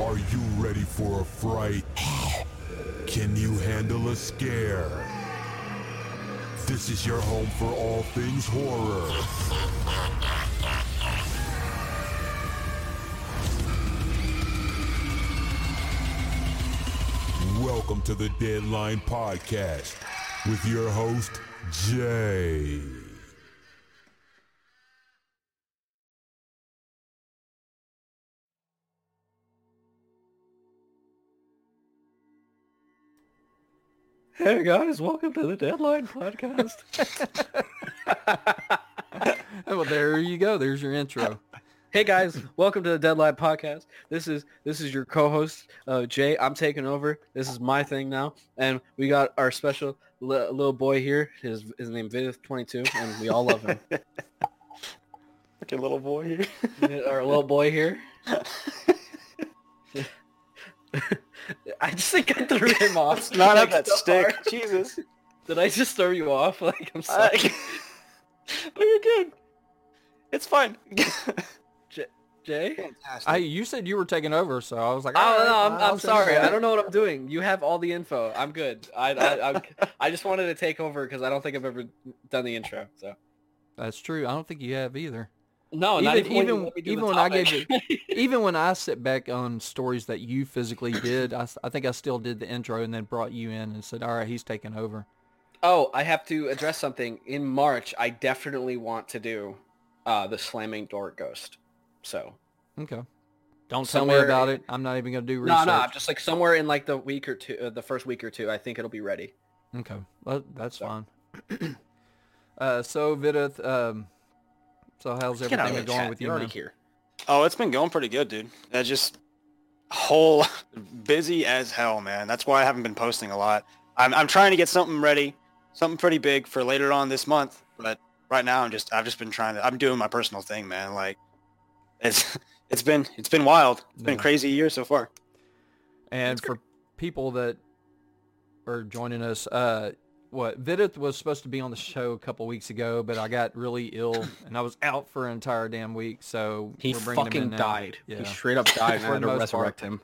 Are you ready for a fright? Can you handle a scare? This is your home for all things horror. Welcome to the Deadline Podcast with your host, Jay. Hey guys, welcome to the Deadline Podcast. well, there you go. There's your intro. hey guys, welcome to the Deadline Podcast. This is this is your co-host uh, Jay. I'm taking over. This is my thing now, and we got our special li- little boy here. His his name Vidith 22, and we all love him. Like a little boy here. our little boy here. I just think I threw him off. Not like, that so stick. hard. Jesus. Did I just throw you off? Like I'm sorry. I- no, you're good. It's fine. Jay. Fantastic. I you said you were taking over, so I was like, Oh all no, I'm, I'll I'm sorry. I don't know what I'm doing. You have all the info. I'm good. I I, I, I just wanted to take over because I don't think I've ever done the intro. So That's true. I don't think you have either. No, Even- not even when, even- do even when I gave Even when I sit back on stories that you physically did, I, I think I still did the intro and then brought you in and said, all right, he's taking over. oh, I have to address something. In March, I definitely want to do uh, the slamming door ghost. So Okay. Don't tell me about in- it. I'm not even going to do no, research. no, I'm just like somewhere in like the week or two, uh, the first week or two. I think it'll be ready. Okay, well, that's So- fine. uh, so Vidith, um, so how's Get out everything been the going chat. with You're already man? here. oh, it's been going pretty good, dude. I just whole busy as hell, man. That's why I haven't been posting a lot. I'm I'm trying to get something ready, something pretty big for later on this month. But right now, I'm just I've just been trying to. I'm doing my personal thing, man. Like it's it's been it's been wild. It's been a Yeah. crazy year so far. And for people that are joining us, uh, what Vidith was supposed to be on the show a couple weeks ago, but I got really ill and I was out for an entire damn week. So He we're bringing him fucking in died. Yeah. He straight up died, and I had to most part. resurrect him.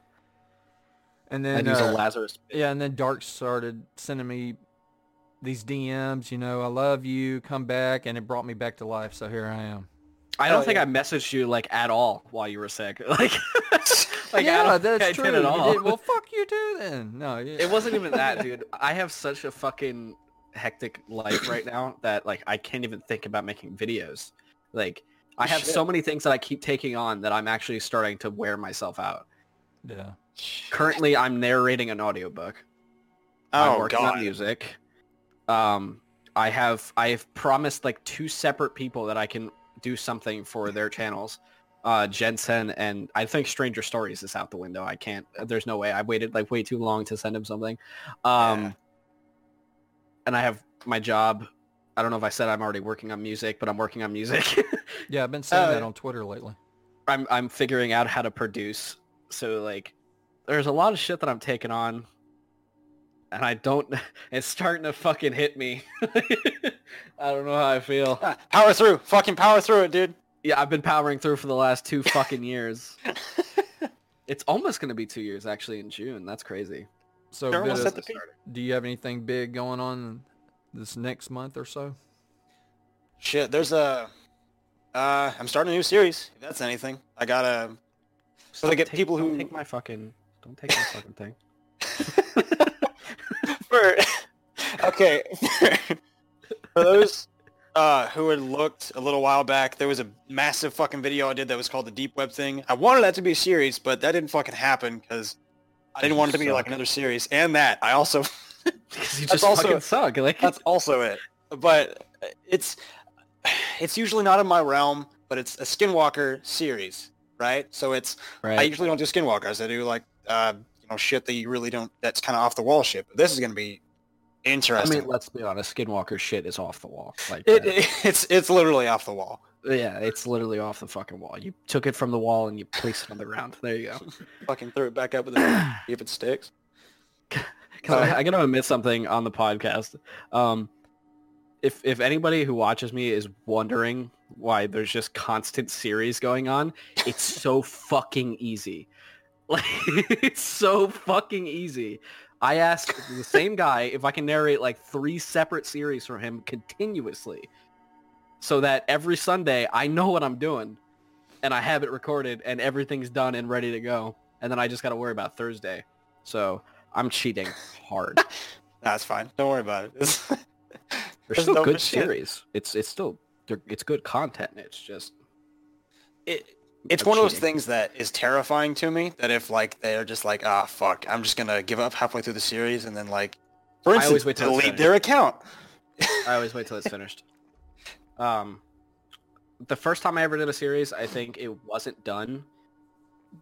And And then he's a uh, Lazarus. yeah, and then Dark started sending me these DMs. You know, I love you. Come back, and it brought me back to life. So here I am. I don't Oh, think yeah. I messaged you like at all while you were sick. Like, like I yeah, don't that's I true. did did- Well, fuck you too then. No, yeah. it wasn't even that, dude. I have such a fucking hectic life right now that like I can't even think about making videos. Like I have so many things that I keep taking on that I'm actually starting to wear myself out. yeah. Currently, I'm narrating an audiobook. I'm Oh working on music. Um, I have I have promised like two separate people that I can do something for their channels. Uh, Jensen and I think Stranger Stories is out the window. I can't. There's no way. I waited like way too long to send him something. Um, Yeah. and I have my job. I don't know if I said I'm already working on music, but I'm working on music. Yeah, I've been saying Uh, that on Twitter lately. I'm I'm figuring out how to produce. So like, there's a lot of shit that I'm taking on, and I don't. It's starting to fucking hit me. I don't know how I feel. Ah, Power through. Fucking power through it, dude. Yeah, I've been powering through for the last two fucking years. It's almost gonna be two years actually in June. That's crazy. So, They're almost Vidith, at the peak. do you have anything big going on this next month or so? Shit, there's a. Uh, I'm starting a new series. If that's anything, I gotta. So they get Take- people don't who take my fucking. Don't take my fucking thing. for okay for, for those uh, who had looked a little while back, there was a massive fucking video I did that was called the Deep Web thing. I wanted that to be a series, but that didn't fucking happen because I didn't want it to be like another series. And that I also Because you just also- fucking suck. Like that's also it. But it's it's usually not in my realm, but it's a Skinwalker series, right? So it's I usually don't do Skinwalkers. I do like uh, you know shit that you really don't. That's kind of off the wall shit. But this is gonna be I mean, let's be honest. Skinwalker shit is off the wall. Like It, it- it's it's literally off the wall. Yeah, it's literally off the fucking wall. You took it from the wall and you placed it on the ground. There you go. Fucking threw it back up with the if it sticks. I, I gotta admit something on the podcast. Um, if if anybody who watches me is wondering why there's just constant series going on, it's so fucking easy. Like it's so fucking easy. I ask the same guy if I can narrate like three separate series for him continuously, so that every Sunday I know what I'm doing, and I have it recorded, and everything's done and ready to go, and then I just got to worry about Thursday. So I'm cheating hard. That's fine. Don't worry about it. It's- They're still dope good shit. series. It's it's still it's good content. It's just it it's one of those things that is terrifying to me that if like they're just like ah fuck i'm just gonna give up halfway through the series and then like for I always wait till delete their account I always wait till it's finished. Um, the first time I ever did a series, I think it wasn't done,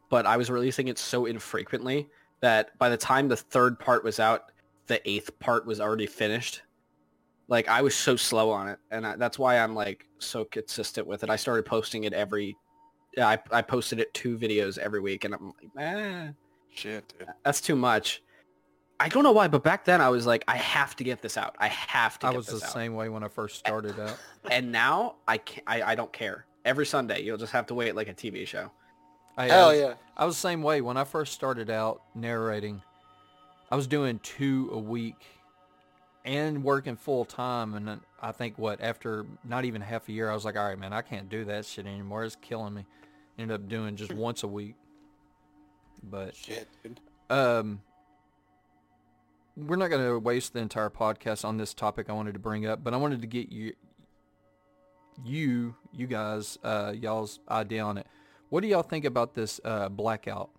but I was releasing it so infrequently that by the time the third part was out, the eighth part was already finished. Like I was so slow on it, and I, that's why I'm like so consistent with it. I started posting it every. Yeah, I I posted it two videos every week, and I'm like, eh, shit dude that's too much. I don't know why, but back then I was like, I have to get this out. I have to I get was this the out same way when I first started out. and now I, can't. I I don't care. Every Sunday, you'll just have to wait like a TV show. I, hell I was, yeah I was the same way when I first started out narrating. I was doing two a week and working full time, and then I think what after not even half a year, I was like, all right, man, I can't do that shit anymore. It's killing me. Ended up doing just once a week. But shit dude um, we're not going to waste the entire podcast on this topic I wanted to bring up, but I wanted to get you, you, you guys, uh, y'all's idea on it. What do y'all think about this uh, blackout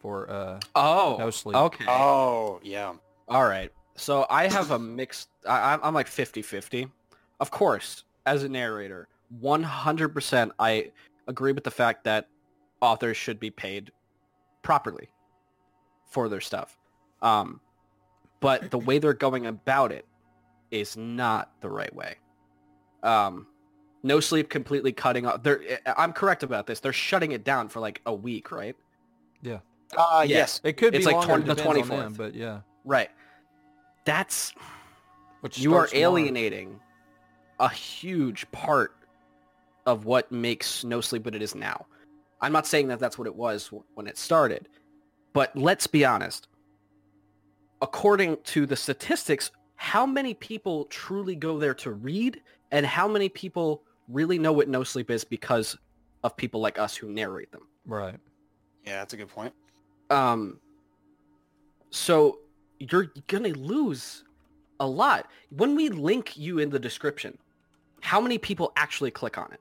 for? Uh, Oh, No sleep. Okay. oh yeah All right. So I have a mixed. I, I'm- I'm like 50-50. Of course, as a narrator, 100% I agree with the fact that authors should be paid properly for their stuff. Um, but the way they're going about it is not the right way. Um, no sleep completely cutting off. They're, I'm correct about this. They're shutting it down for like a week, right? yeah, uh Yeah. yes it could It's be like longer, 20 the depends on 24th. them, but yeah, Right. That's which you are starts tomorrow. alienating a huge part of what makes no sleep what it is now. I'm not saying that that's what it was when it started but let's be honest. According to the statistics how many people truly go there to read and how many people really know what no sleep is because of people like us who narrate them? Right. yeah that's a good point. Um so you're gonna lose a lot. When we link you in the description how many people actually click on it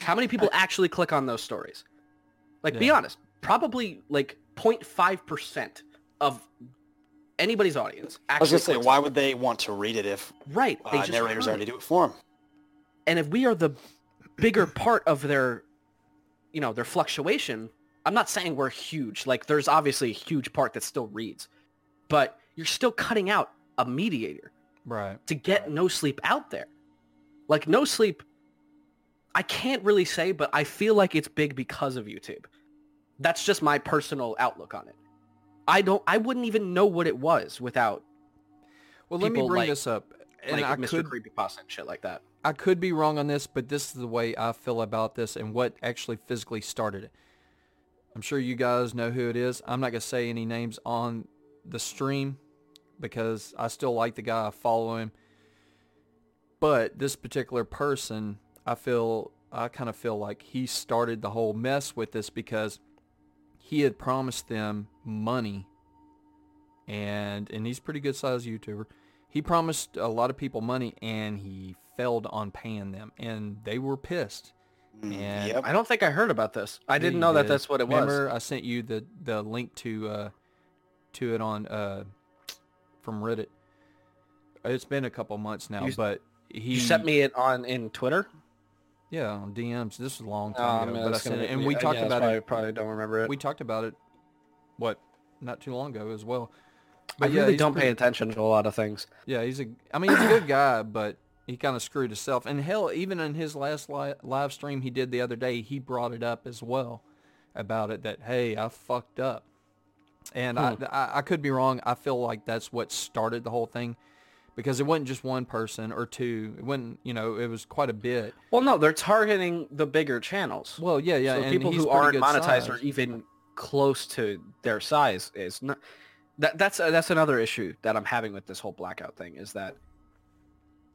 how many people actually click on those stories? Like be honest probably like 0.5% of anybody's audience i was actually gonna say why would they want to read it if right they uh, just narrators already do it for them and if we are the bigger part of their you know their fluctuation i'm not saying we're huge. Like there's obviously a huge part that still reads but you're still cutting out a mediator Right. to get no sleep out there. Like no sleep i can't really say but i feel like it's big because of youtube that's just my personal outlook on it i don't i wouldn't even know what it was without Well, let me bring like- this up, and like I mr could creepypasta and shit like that I could be wrong on this, but this is the way I feel about this and what actually physically started it. I'm sure you guys know who it is. I'm not going to say any names on the stream because I still like the guy. I follow him. But this particular person, I feel, I kind of feel like he started the whole mess with this because he had promised them money. And, and he's a pretty good sized YouTuber. He promised a lot of people money and he failed on paying them and they were pissed. Mm, And yep. I don't think i heard about this. I didn't you know that that's what it was. I sent you the the link to uh to it on uh from reddit? It's been a couple months now You- but he You sent me it on in Twitter. Yeah on dms this was a long Oh, time ago but i sent it and we talked about why I it probably don't remember it. we talked about it what not too long ago as well I but yeah really don't pretty- pay attention to a lot of things. Yeah, he's a. I mean, he's a good guy, but he kind of screwed himself. And hell, even in his last li- live stream he did the other day, he brought it up as well about it that hey, I fucked up. And I, hmm. I I could be wrong. I feel like that's what started the whole thing because it wasn't just one person or two. It wasn't, you know, it was quite a bit. Well, no, they're targeting the bigger channels. Well, yeah, yeah, so and people who aren't monetized size. or even close to their size is not. That, that's uh, that's another issue that I'm having with this whole blackout thing is that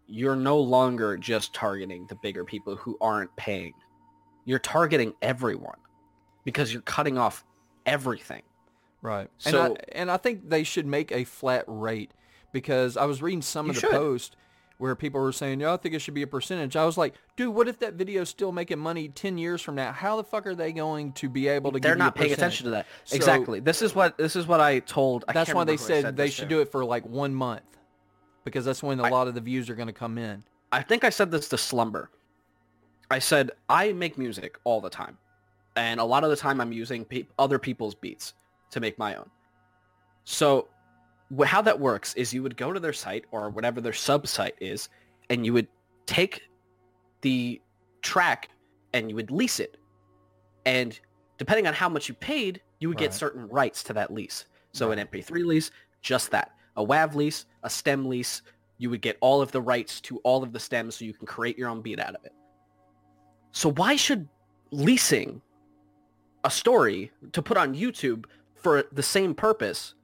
you're no longer just targeting the bigger people who aren't paying. You're targeting everyone because you're cutting off everything. Right. and, I, So- and I think they should make a flat rate because I was reading some You of the should. posts where people were saying, yeah, I think it should be a percentage. I was like, dude, what if that video's still making money 10 years from now? How the fuck are they going to be able to get? They're give you a not paying attention to that. So- exactly. This is what this is what I told. I That's why they I said, they should to. do it for like one month because that's when a I- lot of the views are going to come in. I think I said this to Slumber. I said I make music all the time, and a lot of the time I'm using pe- other people's beats to make my own. So, how that works is you would go to their site or whatever their sub site is, and you would take the track and you would lease it, and depending on how much you paid, you would Right. get certain rights to that lease. So an MP3 lease, just that. A WAV lease, a stem lease, you would get all of the rights to all of the stems so you can create your own beat out of it. So why should leasing a story to put on YouTube for the same purpose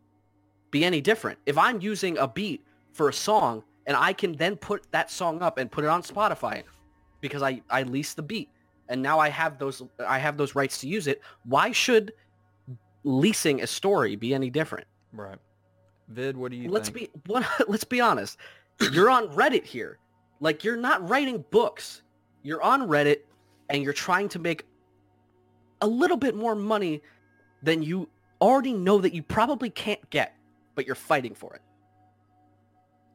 be any different? If I'm using a beat for a song and I can then put that song up and put it on Spotify because I, I lease the beat and now I have those I have those rights to use it, why should leasing a story be any different? Right. Vid, what do you let's think? be what, let's be honest. You're on Reddit here. Like you're not writing books. You're on Reddit and you're trying to make a little bit more money than you already know that you probably can't get, but you're fighting for it.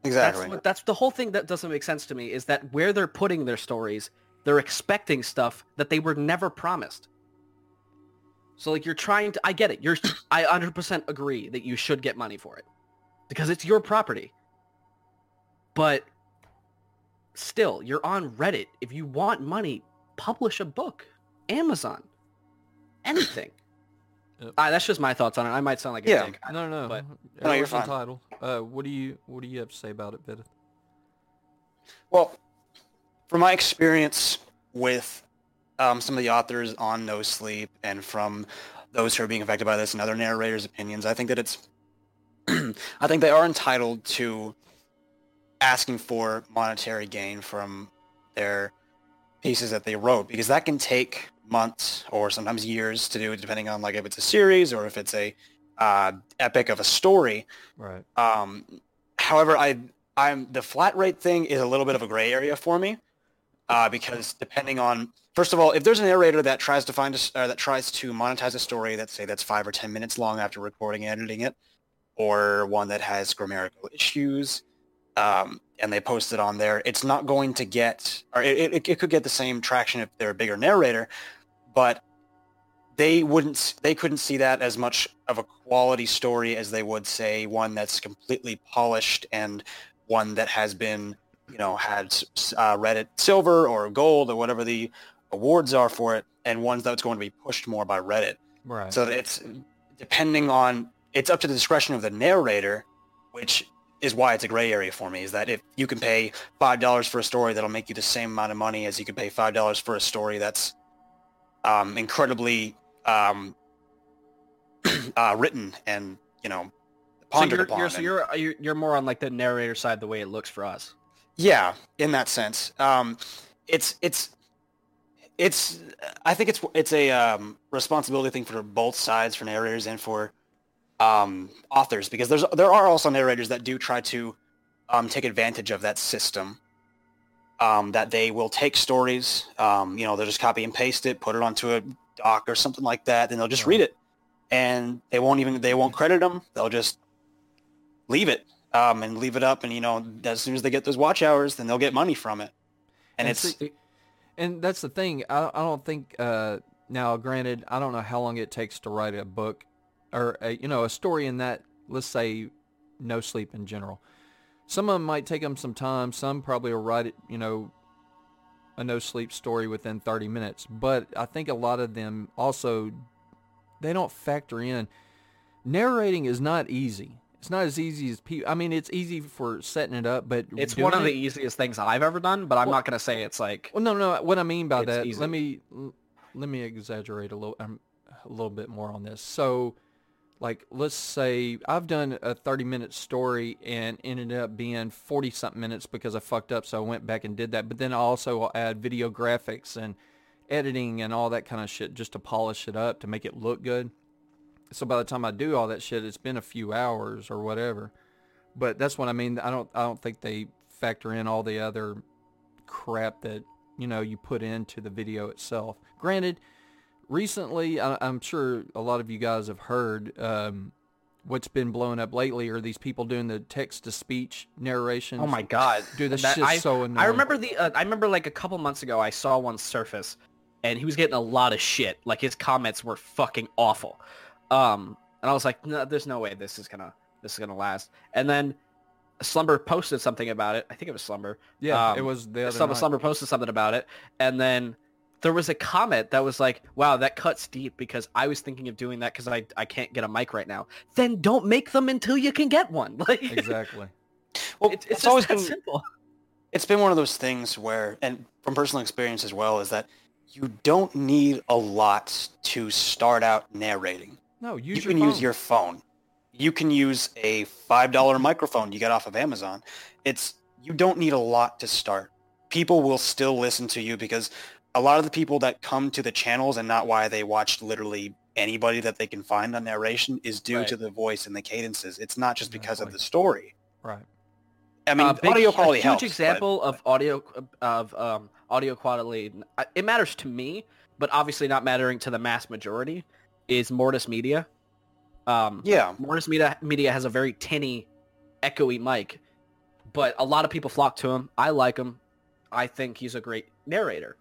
Exactly. That's what, that's the whole thing that doesn't make sense to me is that where they're putting their stories, they're expecting stuff that they were never promised. So like you're trying to I get it. You're I 100% agree that you should get money for it because it's your property. But still, you're on Reddit. If you want money, publish a book. Amazon. Anything. Yep. Ah, that's just my thoughts on it. I might sound like a Yeah. dick. No, no, but- No, you're fine. entitled. Uh, what do you what do you have to say about it, Vid? Well, from my experience with um, some of the authors on No Sleep and from those who are being affected by this and other narrators' opinions, I think that it's, I think they are entitled to asking for monetary gain from their pieces that they wrote because that can take months or sometimes years to do, it, depending on like if it's a series or if it's a uh, epic of a story. Right. Um, however, I I'm the flat rate thing is a little bit of a gray area for me uh, because depending on first of all, if there's a narrator that tries to find a, uh, that tries to monetize a story that say that's five or ten minutes long after recording and editing it, or one that has grammatical issues, um, and they post it on there, it's not going to get or it, it, it could get the same traction if they're a bigger narrator, but they wouldn't they couldn't see that as much of a quality story as they would say one that's completely polished and one that has been you know had uh, Reddit silver or gold or whatever the awards are for it and ones that's going to be pushed more by Reddit Right. so it's depending on it's up to the discretion of the narrator which is why it's a gray area for me is that if you can pay five dollars for a story that'll make you the same amount of money as you could pay five dollars for a story that's um, incredibly um, uh, written and you know So pondered you're, upon. you're, so and- you're you're you're more on like the narrator side the way it looks for us. yeah, in that sense, um, it's it's it's I think it's it's a um, responsibility thing for both sides, for narrators and for um, authors, because there's there are also narrators that do try to um, take advantage of that system. Um, that they will take stories, um, you know, they'll just copy and paste it, put it onto a doc or something like that, then they'll just read it, and they won't even they won't credit them. They'll just leave it um, and leave it up, and you know, as soon as they get those watch hours, then they'll get money from it. And, And it's see- And that's the thing. I, I don't think. Uh, now, granted, I don't know how long it takes to write a book, or a, you know, a story in that. Let's say, no sleep in general. Some of them might take them some time. Some probably will write it. You know, a no sleep story within 30 minutes. But I think a lot of them also they don't factor in narrating is not easy. It's not as easy as people. I mean, it's easy for setting it up, but It's one of it- the easiest things I've ever done, but I'm Well- not gonna say it's like Well, no, no. What I mean by that, easy. let me let me exaggerate a little um, a little bit more on this. So, like, let's say I've done a 30 minute story and ended up being 40 something minutes because I fucked up, so I went back and did that. But then I also add video graphics and editing and all that kind of shit just to polish it up to make it look good. So by the time I do all that shit, it's been a few hours or whatever. But that's what I mean. I don't I don't think they factor in all the other crap that you know you put into the video itself. Granted, recently I, I'm sure a lot of you guys have heard um, what's been blowing up lately are these people doing the text to speech narration. oh my god, Dude, this That- shit's I, so annoying. I remember the uh, I remember like a couple months ago I saw one surface, and he was getting a lot of shit. Like his comments were fucking awful, um, and I was like, no, there's no way this is gonna this is gonna last. And then Slumber posted something about it. I think it was Slumber. Yeah, um, it was the other Slumber, night. Slumber posted something about it, and then there was a comment that was like, "Wow, that cuts deep because I was thinking of doing that because I I can't get a mic right now." Then don't make them until you can get one. Like Exactly. Well, it's, it's, it's, just always that been simple. it's been one of those things where, and from personal experience as well, is that you don't need a lot to start out narrating. No, use you your can use your phone. You can use a five dollar microphone you get off of Amazon. It's you don't need a lot to start. People will still listen to you because a lot of the people that come to the channels and not why they watch literally anybody that they can find on narration is due Right. to the voice and the cadences. It's not just because of the story. right. I mean, Uh, big- audio a quality huge helps. but- example of audio of um, audio quality. uh, It matters to me, but obviously not mattering to the mass majority. Is Mortis Media? Um, yeah, Mortis Media Media has a very tinny, echoey mic, but a lot of people flock to him. I like him. I think he's a great narrator,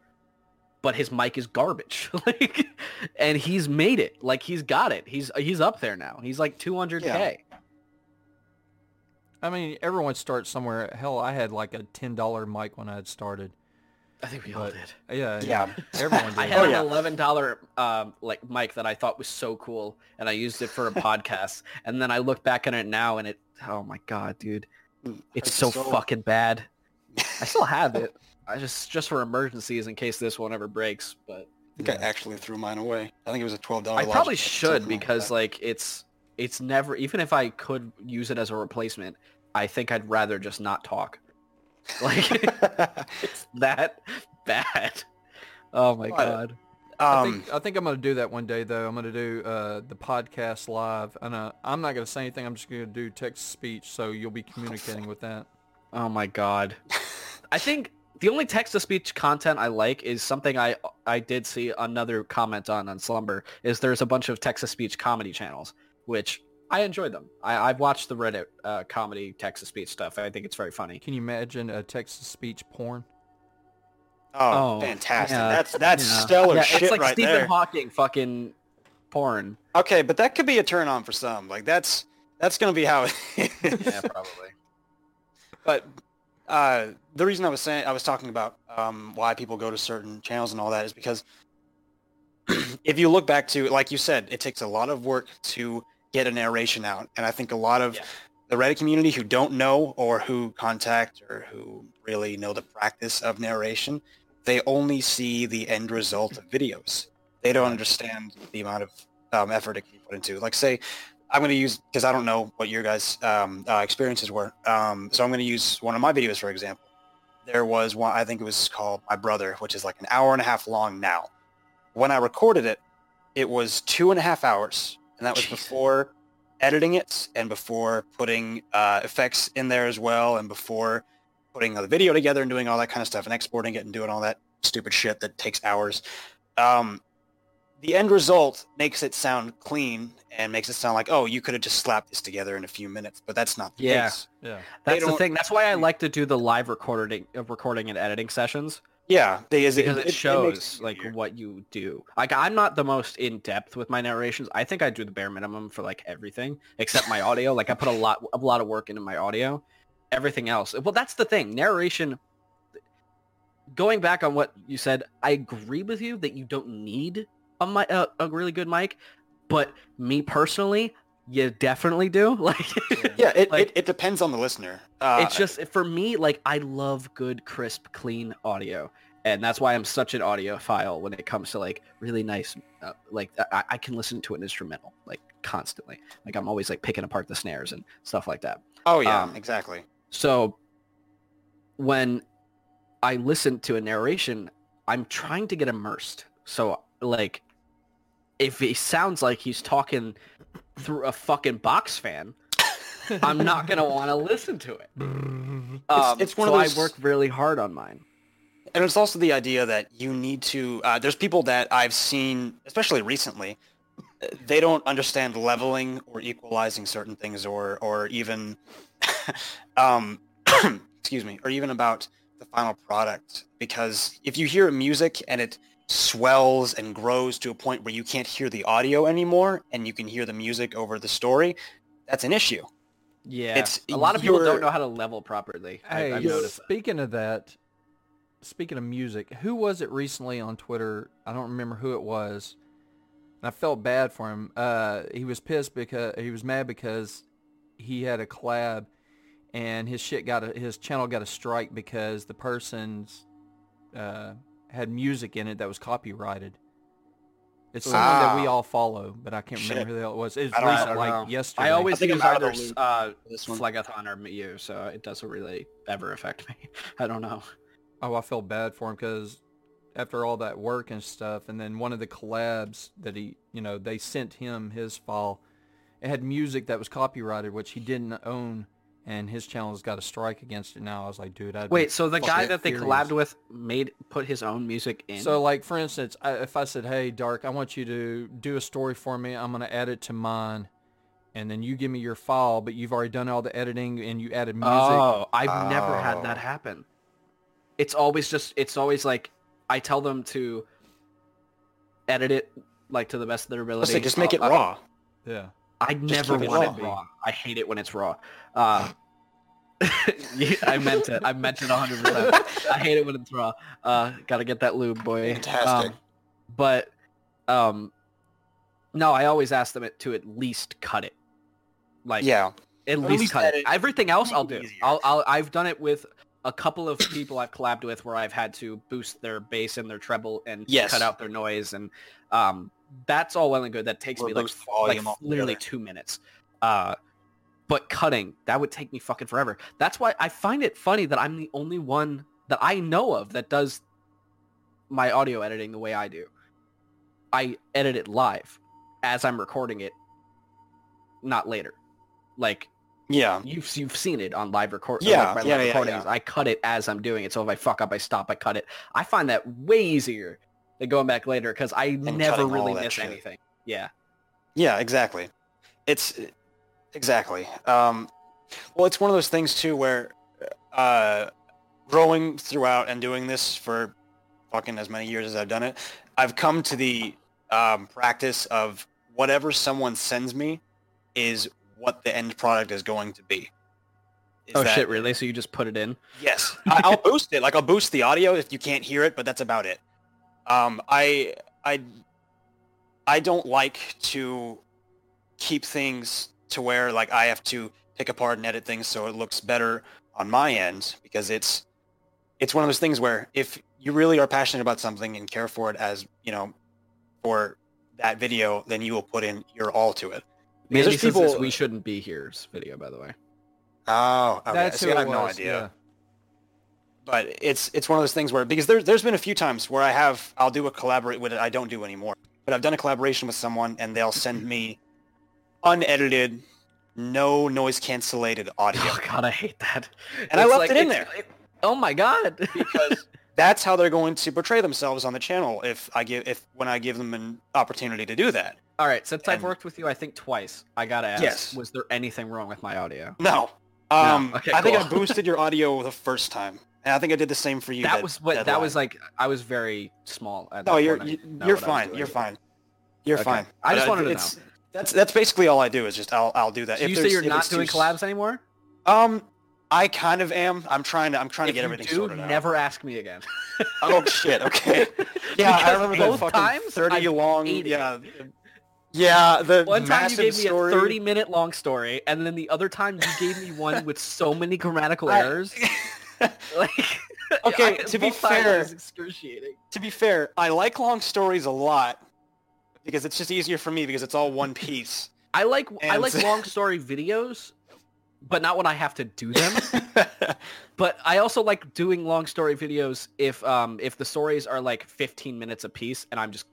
but his mic is garbage. like, and he's made it. Like he's got it. He's he's up there now. He's like 200k. Yeah. I mean, everyone starts somewhere. Hell, I had like a ten dollar mic when I had started. I think we all did. Yeah, Yeah. Everyone did. I had Oh, an eleven dollar um, like mic that I thought was so cool, and I used it for a podcast. And then I look back on it now, and it oh my god, dude, it's so, fucking bad. I still have it. I just just for emergencies in case this one ever breaks. But I think I actually threw mine away. I think it was a twelve dollar. I probably should because like it's it's never even if I could use it as a replacement, I think I'd rather just not talk. Like it's that bad. Oh my But- god. I um, think I think I'm gonna do that one day though. I'm gonna do uh, the podcast live, and uh, I'm not gonna say anything. I'm just gonna do text speech, so you'll be communicating with that. Oh my god. I think the only text to speech content I like is something I I did see another comment on on Slumber is there's a bunch of text to speech comedy channels which I enjoy them. I, I've watched the Reddit uh, comedy text to speech stuff. I think it's very funny. Can you imagine a text to speech porn? oh, Oh, fantastic! yeah, That's that's Yeah. stellar Yeah, shit it's like right Stephen there. Hawking fucking porn. Okay, but that could be a turn on for some. Like that's that's gonna be how it is. Yeah, probably. But uh, the reason I was saying I was talking about um, why people go to certain channels and all that is because if you look back to like you said, it takes a lot of work to get a narration out, and I think a lot of Yeah. the Reddit community who don't know or who contact or who really know the practice of narration, they only see the end result of videos. They don't understand the amount of um, effort it can be put into. Like say, I'm going to use, because I don't know what your guys' um, uh, experiences were, um, so I'm going to use one of my videos for example. There was one, I think it was called My Brother, which is like an hour and a half long now. When I recorded it, it was two and a half hours, and that was Jesus. before editing it and before putting uh, effects in there as well and before putting the video together and doing all that kind of stuff and exporting it and doing all that stupid shit that takes hours. Um, the end result makes it sound clean and makes it sound like, oh, you could have just slapped this together in a few minutes, but that's not the Yeah. case. Yeah. That's the thing. That's why I hmm. like to do the live recording, recording and editing sessions. Yeah, they, is because it, makes shows it like easier. what you do. Like I'm not the most in depth with my narrations. I think I do the bare minimum for like everything except my audio. Like I put a lot a lot of work into my audio. Everything else. Well, that's the thing. Narration. Going back on what you said, I agree with you that you don't need a a, a really good mic. But me personally, you definitely do. Like, Yeah, it, Like- it, it depends on the listener. Uh, it's just for me. Like, I love good, crisp, clean audio, and that's why I'm such an audiophile when it comes to like really nice. Uh, like, I, I can listen to an instrumental like constantly. Like, I'm always like picking apart the snares and stuff like that. oh yeah, um, exactly. So when I listen to a narration, I'm trying to get immersed. So like if he sounds like he's talking through a fucking box fan, I'm not gonna want to listen to it. Um, it's one of so those- I work really hard on mine. And it's also the idea that you need to. Uh, there's people that I've seen, especially recently, they don't understand leveling or equalizing certain things, or or even, um, excuse me, or even about the final product. Because if you hear music and it swells and grows to a point where you can't hear the audio anymore, and you can hear the music over the story, that's an issue. Yeah, It's- a lot of people don't know how to level properly. Hey, I've noticed. speaking of that, speaking of music, who was it recently on Twitter? I don't remember who it was. And I felt bad for him. Uh, he was pissed because he was mad because he had a collab, and his shit got a, his channel got a strike because the person's uh, had music in it that was copyrighted. It's someone that we Ah. all follow, but I can't remember Shit. who the hell it was. It was I don't- I recent, don't like know. yesterday. I always I think use I'm out of the either loop uh, This one. Phlegathon or you, so it doesn't really ever affect me. I don't know. Oh, I feel bad for him because after all that work and stuff, and then one of the collabs that he, you know, they sent him his file. It had music that was copyrighted, which he didn't own, and his channel's got a strike against it now. I was like, dude, I'd Wait, so the guy fucking that they furious. collabed with made put his own music in? So, like, for instance, I, if I said, hey, Dark, I want you to do a story for me, I'm going to add it to mine, and then you give me your file, but you've already done all the editing and you added music. oh, I've never had that Oh. happen. It's always just it's always like I tell them to edit it like to the best of their ability. Let's just make it raw. Yeah. I never keep it want it raw. raw. I hate it when it's raw. Uh, I meant it. I meant it 100%. I hate it when it's raw. Uh, gotta get that lube, boy. Fantastic. Um, but um, no, I always ask them to at least cut it. Like, yeah. at at least, least cut it. edit. Everything else I'll do. I'll, I'll, I've done it with a couple of people I've collabed with where I've had to boost their bass and their treble and Yes. cut out their noise and um, that's all well and good. That takes Or me like, like literally two minutes. Uh, but cutting that would take me fucking forever. That's why I find it funny that I'm the only one that I know of that does my audio editing the way I do. I edit it live as I'm recording it, not later. Like Yeah. you've you've seen it on live record. Yeah, like my yeah, live yeah, recordings. yeah. I cut it as I'm doing it. So if I fuck up, I stop. I cut it. I find that way easier than going back later because I never really miss shit. anything. Yeah. Yeah, exactly. It's exactly. Um, well, it's one of those things too where uh, growing throughout and doing this for fucking as many years as I've done it, I've come to the um, practice of whatever someone sends me is what the end product is going to be. Is oh that- shit! Really? So you just put it in? Yes, I, I'll boost it. Like I'll boost the audio if you can't hear it, but that's about it. Um, I I I don't like to keep things to where like I have to pick apart and edit things so it looks better on my end because it's it's one of those things where if you really are passionate about something and care for it as you know for that video, then you will put in your all to it. Because Mandy there's people- we shouldn't be here's video, by the way. Oh, okay. That's See, who I it have no idea. yeah. But it's it's one of those things where because there's there's been a few times where I have I'll do a collaborate with it I don't do anymore but I've done a collaboration with someone and they'll send me unedited no noise cancellated audio Oh god, I hate that. And I It's left like- it in there. it- oh my god. because that's how they're going to portray themselves on the channel if I give if when I give them an opportunity to do that All right, since I've worked with you, I think twice. I gotta ask: Yes. Was there anything wrong with my audio? no um Okay, I think I boosted your audio the first time and I think I did the same for you that was what. That deadline. was like. I was very small. At No, you're point. You, know you're I fine. You're fine. You're Okay. fine. I just But wanted to it's, That's that's basically all I do is just I'll I'll do that. So If you say you're if not it's too doing collabs anymore? Um, I kind of am. I'm trying to I'm trying to get everything do, sorted out. never ask me again. Oh shit. Okay. Yeah, I remember that both fucking times thirty long. Yeah. Yeah, the One time you gave me story. a 30 minute long story, and then the other time you gave me one with so many grammatical errors. like, Okay, I- to be both times it fair- excruciating. to be fair, I like long stories a lot because it's just easier for me because it's all one piece. I like I like long story videos, but not when I have to do them. But I also like doing long story videos if um if the stories are like 15 minutes a piece and I'm just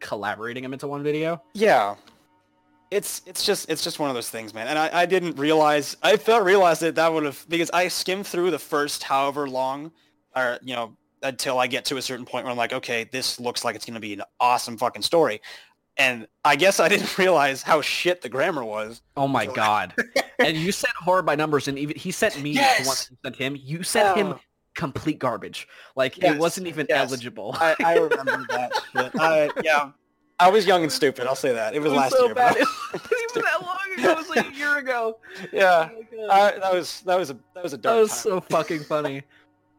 collaborating them into one video. yeah. It's it's just it's just one of those things, man. And I, I didn't realize I felt realized that that would have because I skimmed through the first however long, or you know until I get to a certain point where I'm like, okay, this looks like it's gonna be an awesome fucking story, and I guess I didn't realize how shit the grammar was. Oh my So- god! and you sent horror by numbers, and even he sent me Yes! the one you sent him. You sent him Oh. complete garbage. Like Yes, it wasn't even yes. eligible. I, I remember that shit. I, yeah, I was young and stupid. I'll say that. It was, It last so year. bad. But It wasn't that long ago. It was like a year ago. yeah, Oh. I, that was that was a that was a dark that was time. so fucking funny.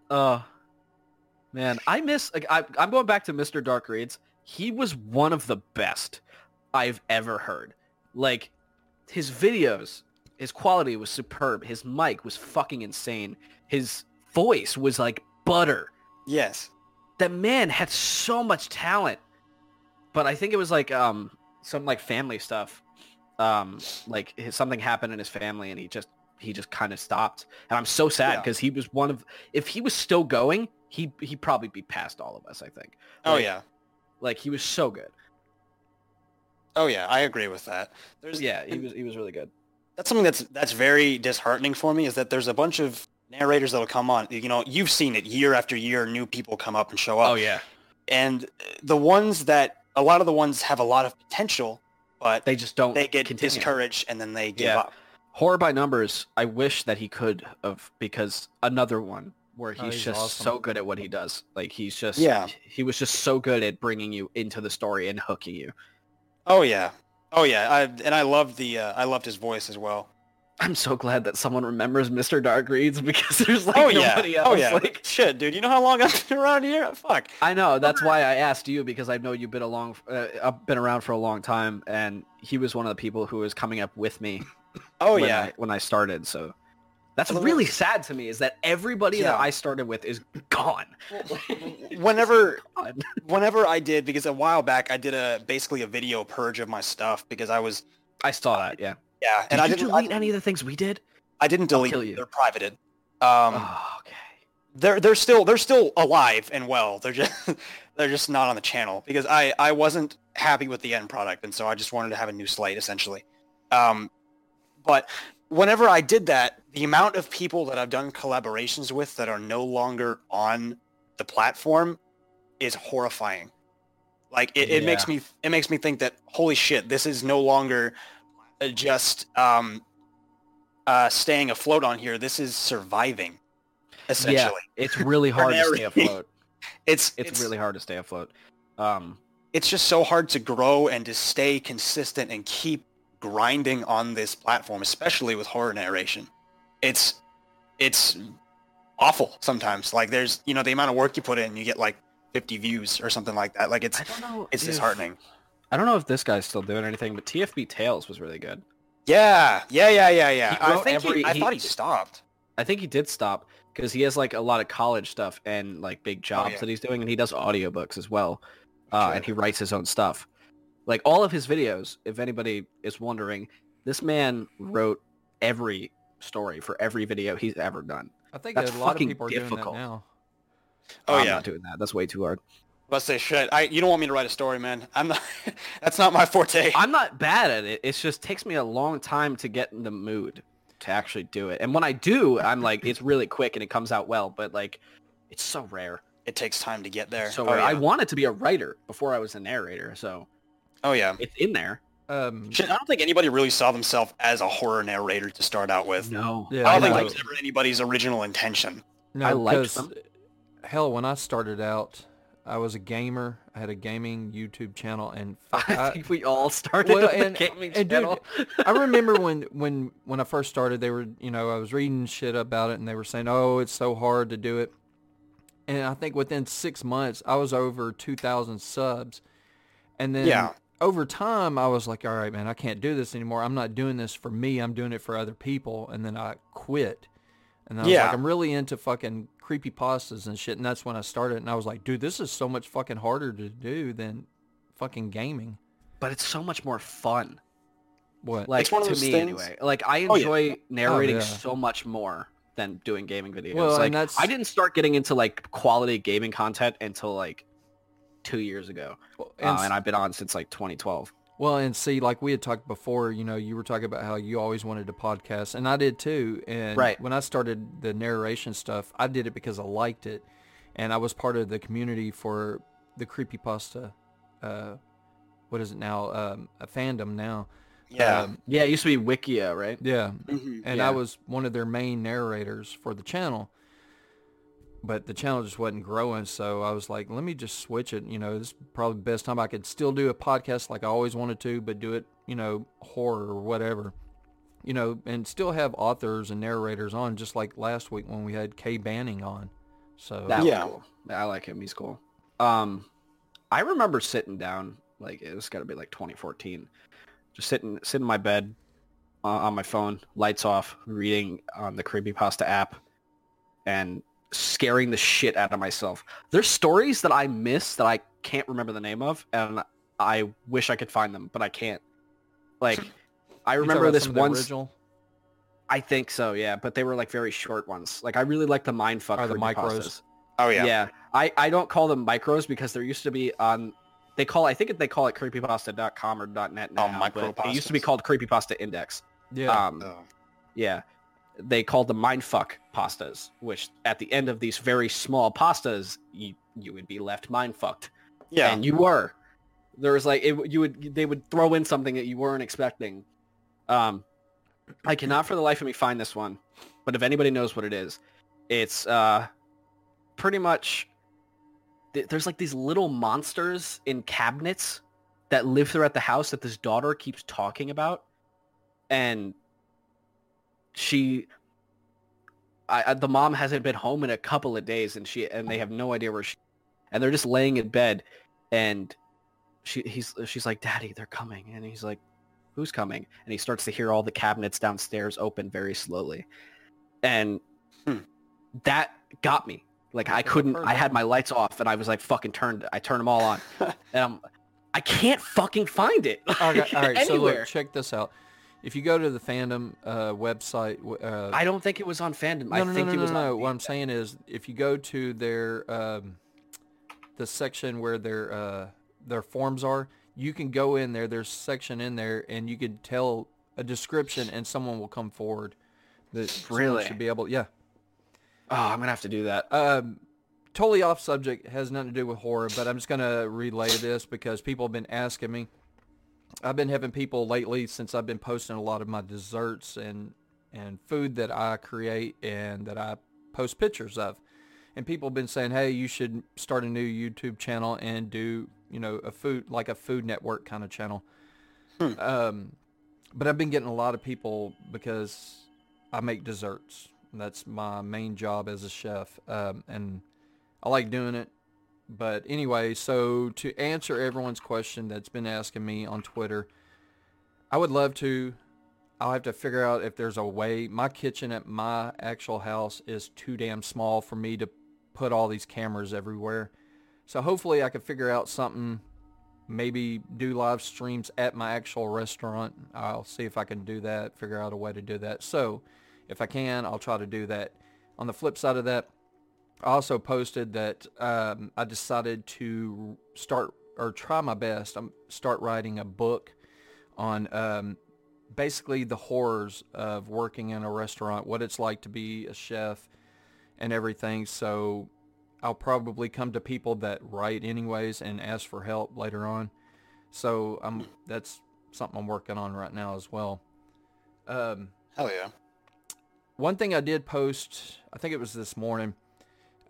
Oh man, I miss. Like, I, I'm going back to Mr. Dark Reads. He was one of the best I've ever heard. Like his videos, his quality was superb. His mic was fucking insane. His voice was like butter. Yes. That man had so much talent. But I think it was like um some like family stuff. Um like his, something happened in his family and he just he just kind of stopped. And I'm so sad Yeah. because he was one of if he was still going, he he'd probably be past all of us, I think. Oh yeah. Like he was so good. Oh yeah. I agree with that. There's Yeah, he was he was really good. that's something that's that's very disheartening for me is that there's a bunch of narrators that'll come on. You know, you've seen it year after year. New people come up and show up. Oh yeah. And the ones that a lot of the ones have a lot of potential, but They just don't they get continue. discouraged and then they give Yeah. up. Horror by numbers, I wish that he could have because another one where he's, Oh, he's just awesome. so good at what he does. Like he's just Yeah. he was just so good at bringing you into the story and hooking you. Oh yeah. Oh yeah. I and I loved the uh, I loved his voice as well. I'm so glad that someone remembers Mr. Dark Reads because there's like oh yeah. nobody else. Oh yeah. Like Shit, dude. You know how long I've been around here? Fuck. I know that's why I asked you because I know you've been along, uh, I've been around for a long time, and he was one of the people who was coming up with me. Oh when yeah. I, when I started. So that's really sad to me is that everybody that I started with is gone. Whenever Gone. whenever I did because a while back I did a basically a video purge of my stuff because I was I saw that. Yeah. Yeah Did and I you didn't delete I, any of the things we did? I didn't I'll delete kill you. they're privated. Um, oh, okay. they're they're still they're still alive and well. They're just they're just not on the channel because I I wasn't happy with the end product and so I just wanted to have a new slate essentially. Um, but whenever I did that, the amount of people that I've done collaborations with that are no longer on the platform is horrifying. Like it, it makes me it makes me think that holy shit, this is no longer just um, uh, staying afloat on here. This is surviving, essentially. Yeah, it's really hard to stay afloat. It's, It's, really hard to stay afloat. Um, it's just so hard to grow and to stay consistent and keep grinding on this platform, especially with horror narration. It's it's awful sometimes. Like there's you know the amount of work you put in, you get like 50 views or something like that. Like it's I don't know. it's if- disheartening. I don't know if this guy's still doing anything, but TFB Tales was really good. Yeah, yeah, yeah, yeah, yeah. I think every- he, I he- thought he stopped. I think he did stop because he has like a lot of college stuff and like big jobs Oh, yeah. that he's doing, and he does audiobooks as well, uh, Sure. and he writes his own stuff. Like all of his videos, if anybody is wondering, this man wrote every story for every video he's ever done. I think That's a lot of fucking people are difficult. doing that now. Oh I'm yeah. not doing that. That's way too hard. Let's say shit. I you don't want me to write a story, man. I'm not. that's not my forte. I'm not bad at it. It just takes me a long time to get in the mood to actually do it. And when I do, I'm like, it's really quick and it comes out well. But like, it's so rare. It takes time to get there. So oh, rare. I wanted to be a writer before I was a narrator. So oh yeah. it's in there. Um, Shit, I don't think anybody really saw themselves as a horror narrator to start out with. No. Yeah, I don't think know. that was ever anybody's original intention. no, I liked 'cause, them. Hell, when I started out, I was a gamer. I had a gaming YouTube channel, and fuck, I I, think we all started Well, with and- the gaming and dude, channel. I remember when when when I first started, they were you know I was reading shit about it, and they were saying, "Oh, it's so hard to do it." And I think within six months, I was over two thousand subs, and then Yeah. over time, I was like, all right, man, I can't do this anymore. I'm not doing this for me. I'm doing it for other people. And then I quit. And I was Yeah. like, I'm really into fucking creepy pastas and shit. And that's when I started. And I was like, dude, this is so much fucking harder to do than fucking gaming. but it's so much more fun. What? Like It's one of to me things- anyway. Like I Oh, yeah. enjoy oh, narrating yeah. so much more than doing gaming videos. Well, and like that's- I didn't start getting into like quality gaming content until like two years ago, Well, uh, and, s- and I've been on since like 2012. Well, and see, like we had talked before, you know, you were talking about how you always wanted to podcast, and I did too. And Right. when I started the narration stuff, I did it because I liked it, and I was part of the community for the creepypasta. Uh, what is it now? Um, a fandom now. Yeah. Um, Yeah, it used to be Wikia, right? yeah. Mhm. And Yeah. I was one of their main narrators for the channel. But the channel just wasn't growing, so I was like, let me just switch it. You know, this is probably the best time I could still do a podcast like I always wanted to, but do it, you know, horror or whatever. You know, and still have authors and narrators on, just like last week when we had Kay Banning on. So That Yeah. cool. I like him. He's cool. Um, I remember sitting down, like it was got to be like 2014, just sitting sitting in my bed uh, on my phone, lights off, reading on the Creepypasta app, and scaring the shit out of myself. There's stories that I miss that I can't remember the name of, and I wish I could find them, but I can't. Like, I remember this some of the one. original. I think so, yeah, but they were like very short ones. Like I really like the mindfuck Or the micros. creepypastas. Oh yeah. Yeah. I, I don't call them micros because there used to be on they call I think they call it creepypasta.com or .net now. Oh, but it used to be micropastas. called creepypasta index. Yeah. Um Oh. yeah. They called them mindfuck pastas, which at the end of these very small pastas you you would be left mindfucked. Yeah. And you were. There was like it, you would they would throw in something that you weren't expecting. Um I cannot for the life of me find this one, but if anybody knows what it is, it's uh pretty much th- there's like these little monsters in cabinets that live throughout the house that this daughter keeps talking about and she I, the mom hasn't been home in a couple of days and she and they have no idea where she and they're just laying in bed and she he's she's like daddy they're coming. And he's like who's coming? And he starts to hear all the cabinets downstairs open very slowly. And Hmm. that got me. Like i couldn't i had my lights off and i was like fucking turned i turned them all on. And i'm i can't fucking find it. All right, all right. So look, check this out. If you go to the fandom uh, website, uh, i don't think it was on fandom No, i no, think no, it no, was no, on no. What I'm saying is, if you go to their um, the section where their uh, their forms are, you can go in there. There's a section in there, and you could tell a description, and someone will come forward. That Really? should be able. Yeah. oh i'm gonna have to do that Um, totally off subject. Has nothing to do with horror, but I'm just gonna relay this because people have been asking me. I've been having people lately since I've been posting a lot of my desserts and and food that I create and that I post pictures of. And people have been saying, "Hey, you should start a new YouTube channel and do, you know, a food like a food network kind of channel." Um, but I've been getting a lot of people because I make desserts. That's my main job as a chef, um, and I like doing it. But anyway, so to answer everyone's question that's been asking me on Twitter, I would love to. I'll have to figure out if there's a way. My kitchen at my actual house is too damn small for me to put all these cameras everywhere. So hopefully I can figure out something, maybe do live streams at my actual restaurant. I'll see if I can do that, figure out a way to do that. So if I can, I'll try to do that. On the flip side of that, I also posted that um, I decided to start or try my best. I'm start writing a book on um, basically the horrors of working in a restaurant, what it's like to be a chef, and everything. So I'll probably come to people that write anyways and ask for help later on. So I'm that's something I'm working on right now as well. Um, Hell yeah. one thing I did post, I think it was this morning,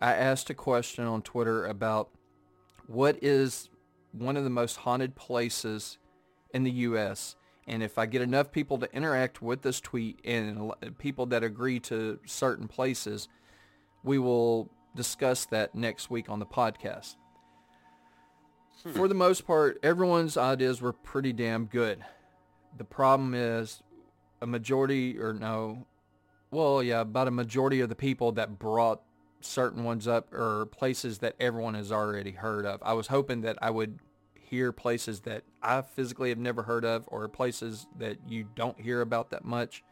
I asked a question on Twitter about what is one of the most haunted places in the U.S. And if I get enough people to interact with this tweet and people that agree to certain places, we will discuss that next week on the podcast. Hmm. For the most part, everyone's ideas were pretty damn good. The problem is a majority, or no, well, yeah, about a majority of the people that brought certain ones up or places that everyone has already heard of. I was hoping that I would hear places that I physically have never heard of or places that you don't hear about that much.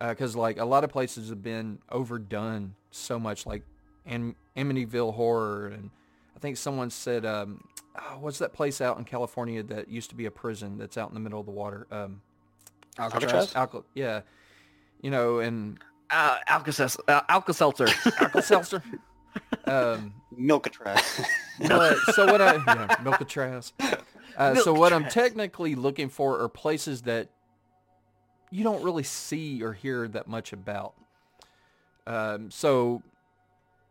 Because like a lot of places have been overdone so much, like Am- Amityville Horror, and I think someone said, um, oh, what's that place out in California that used to be a prison that's out in the middle of the water? Um, Alcatraz? Alcal- yeah, you know, and Uh, Alka-Seltzer. Uh, Alka-Seltzer. Alka-Seltzer. um, Milkatraz. but, so what I yeah, Milkatraz. Uh, so what I'm technically looking for are places that you don't really see or hear that much about. Um, so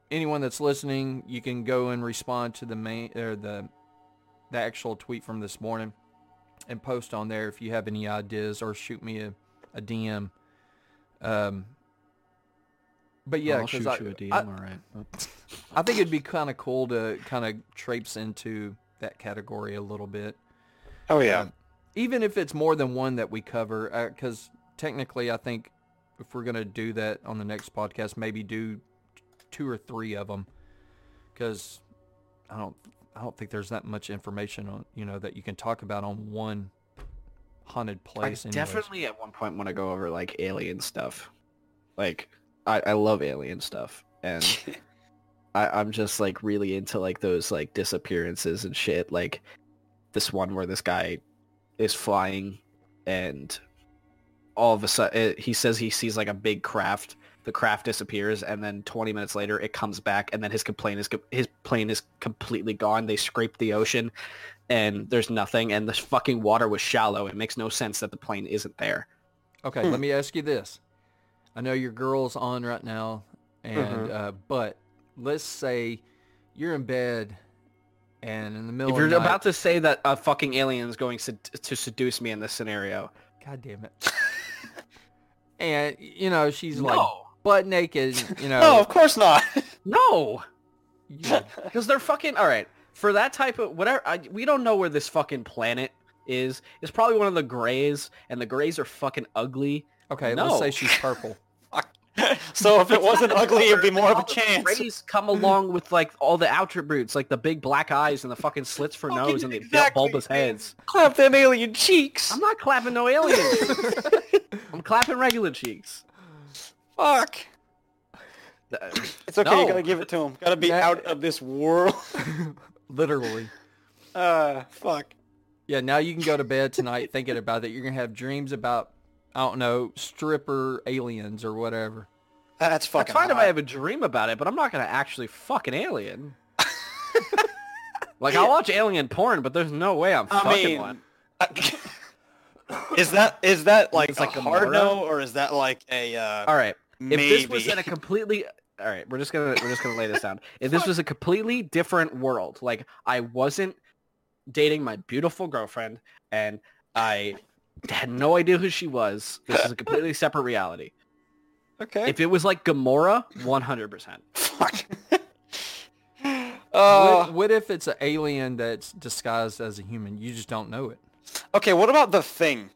anyone that's listening, you can go and respond to the main or the the actual tweet from this morning and post on there if you have any ideas or shoot me a, a DM. Um, but yeah, I'll 'cause shoot I, you a DM. I- all right. I think it'd be kind of cool to kind of traipse into that category a little bit. oh yeah. Um, even if it's more than one that we cover, because technically I think if we're going to do that on the next podcast, maybe do two or three of them, because I don't, I don't think there's that much information on, you know, that you can talk about on one haunted I place. anyways. definitely at one point want to go over like alien stuff. Like I, I love alien stuff, and I, I'm just like really into like those like disappearances and shit. Like this one where this guy is flying, and all of a sudden he says he sees like a big craft. The craft disappears, and then 20 minutes later it comes back, and then his plane is his plane is completely gone. They scraped the ocean, and there's nothing, and the fucking water was shallow. It makes no sense that the plane isn't there. Okay, Hmm. let me ask you this. I know your girl's on right now, and Mm-hmm. uh, but let's say you're in bed, and in the middle If you're night, about to say that a fucking alien is going sed- to seduce me in this scenario, God damn it. and you know she's like no, butt naked. You know, no, of course not. no, because they're fucking all right for that type of whatever. I, we don't know where this fucking planet is. It's probably one of the grays, and the grays are fucking ugly. okay, No. let's say she's purple. So if it wasn't ugly, it'd be more of a All the chance. Grays come along with like all the attributes, like the big black eyes and the fucking slits for Fucking nose and the exactly, bulbous man. heads. Clap them alien cheeks. I'm not clapping no alien. cheeks. I'm clapping regular cheeks. Fuck. It's okay. You No. gotta give it to him. Gotta be That- out of this world. Literally. Uh, fuck. Yeah, now you can go to bed tonight thinking about that. You're gonna have dreams about I don't know stripper aliens or whatever. That's fucking. That's fine if hot. I have a dream about it, but I'm not gonna actually fuck an alien. like I'll watch alien porn, but there's no way I'm I fucking mean, one. is that is that like It's a like a hard no, or is that like a uh, All right. maybe? If this was in a completely all right, we're just gonna we're just gonna lay this down. If this was a completely different world, like I wasn't dating my beautiful girlfriend and I had no idea who she was, this is a completely separate reality. Okay. If it was like Gamora, 100%. Fuck. what, uh, what if it's an alien that's disguised as a human? You just don't know it. okay. What about the thing?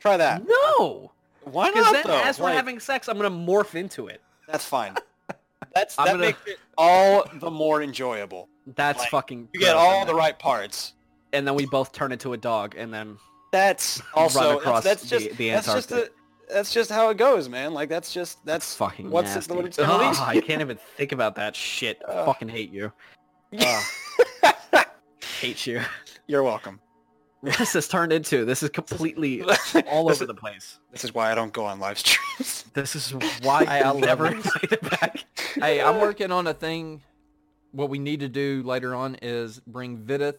Try that. No, Why because not then though? as we're Like, having sex, I'm gonna morph into it. that's fine. That's that gonna- makes it all the more enjoyable. That's Like, fucking. You get all the right parts. and then we both turn into a dog, and then That's also that's, across that's the- just the that's just a, Antarctic. That's just how it goes, man. Like that's just that's fucking what's nasty. it, what gonna lead ah, I can't even think about that shit. I Ugh. fucking hate you. Ugh, ah. hate you. You're welcome. This has turned into. This is completely all over the place. This is why I don't go on live streams. This is why I- I I never love it. back. Hey, I'm working on a thing. What we need to do later on is bring Vidith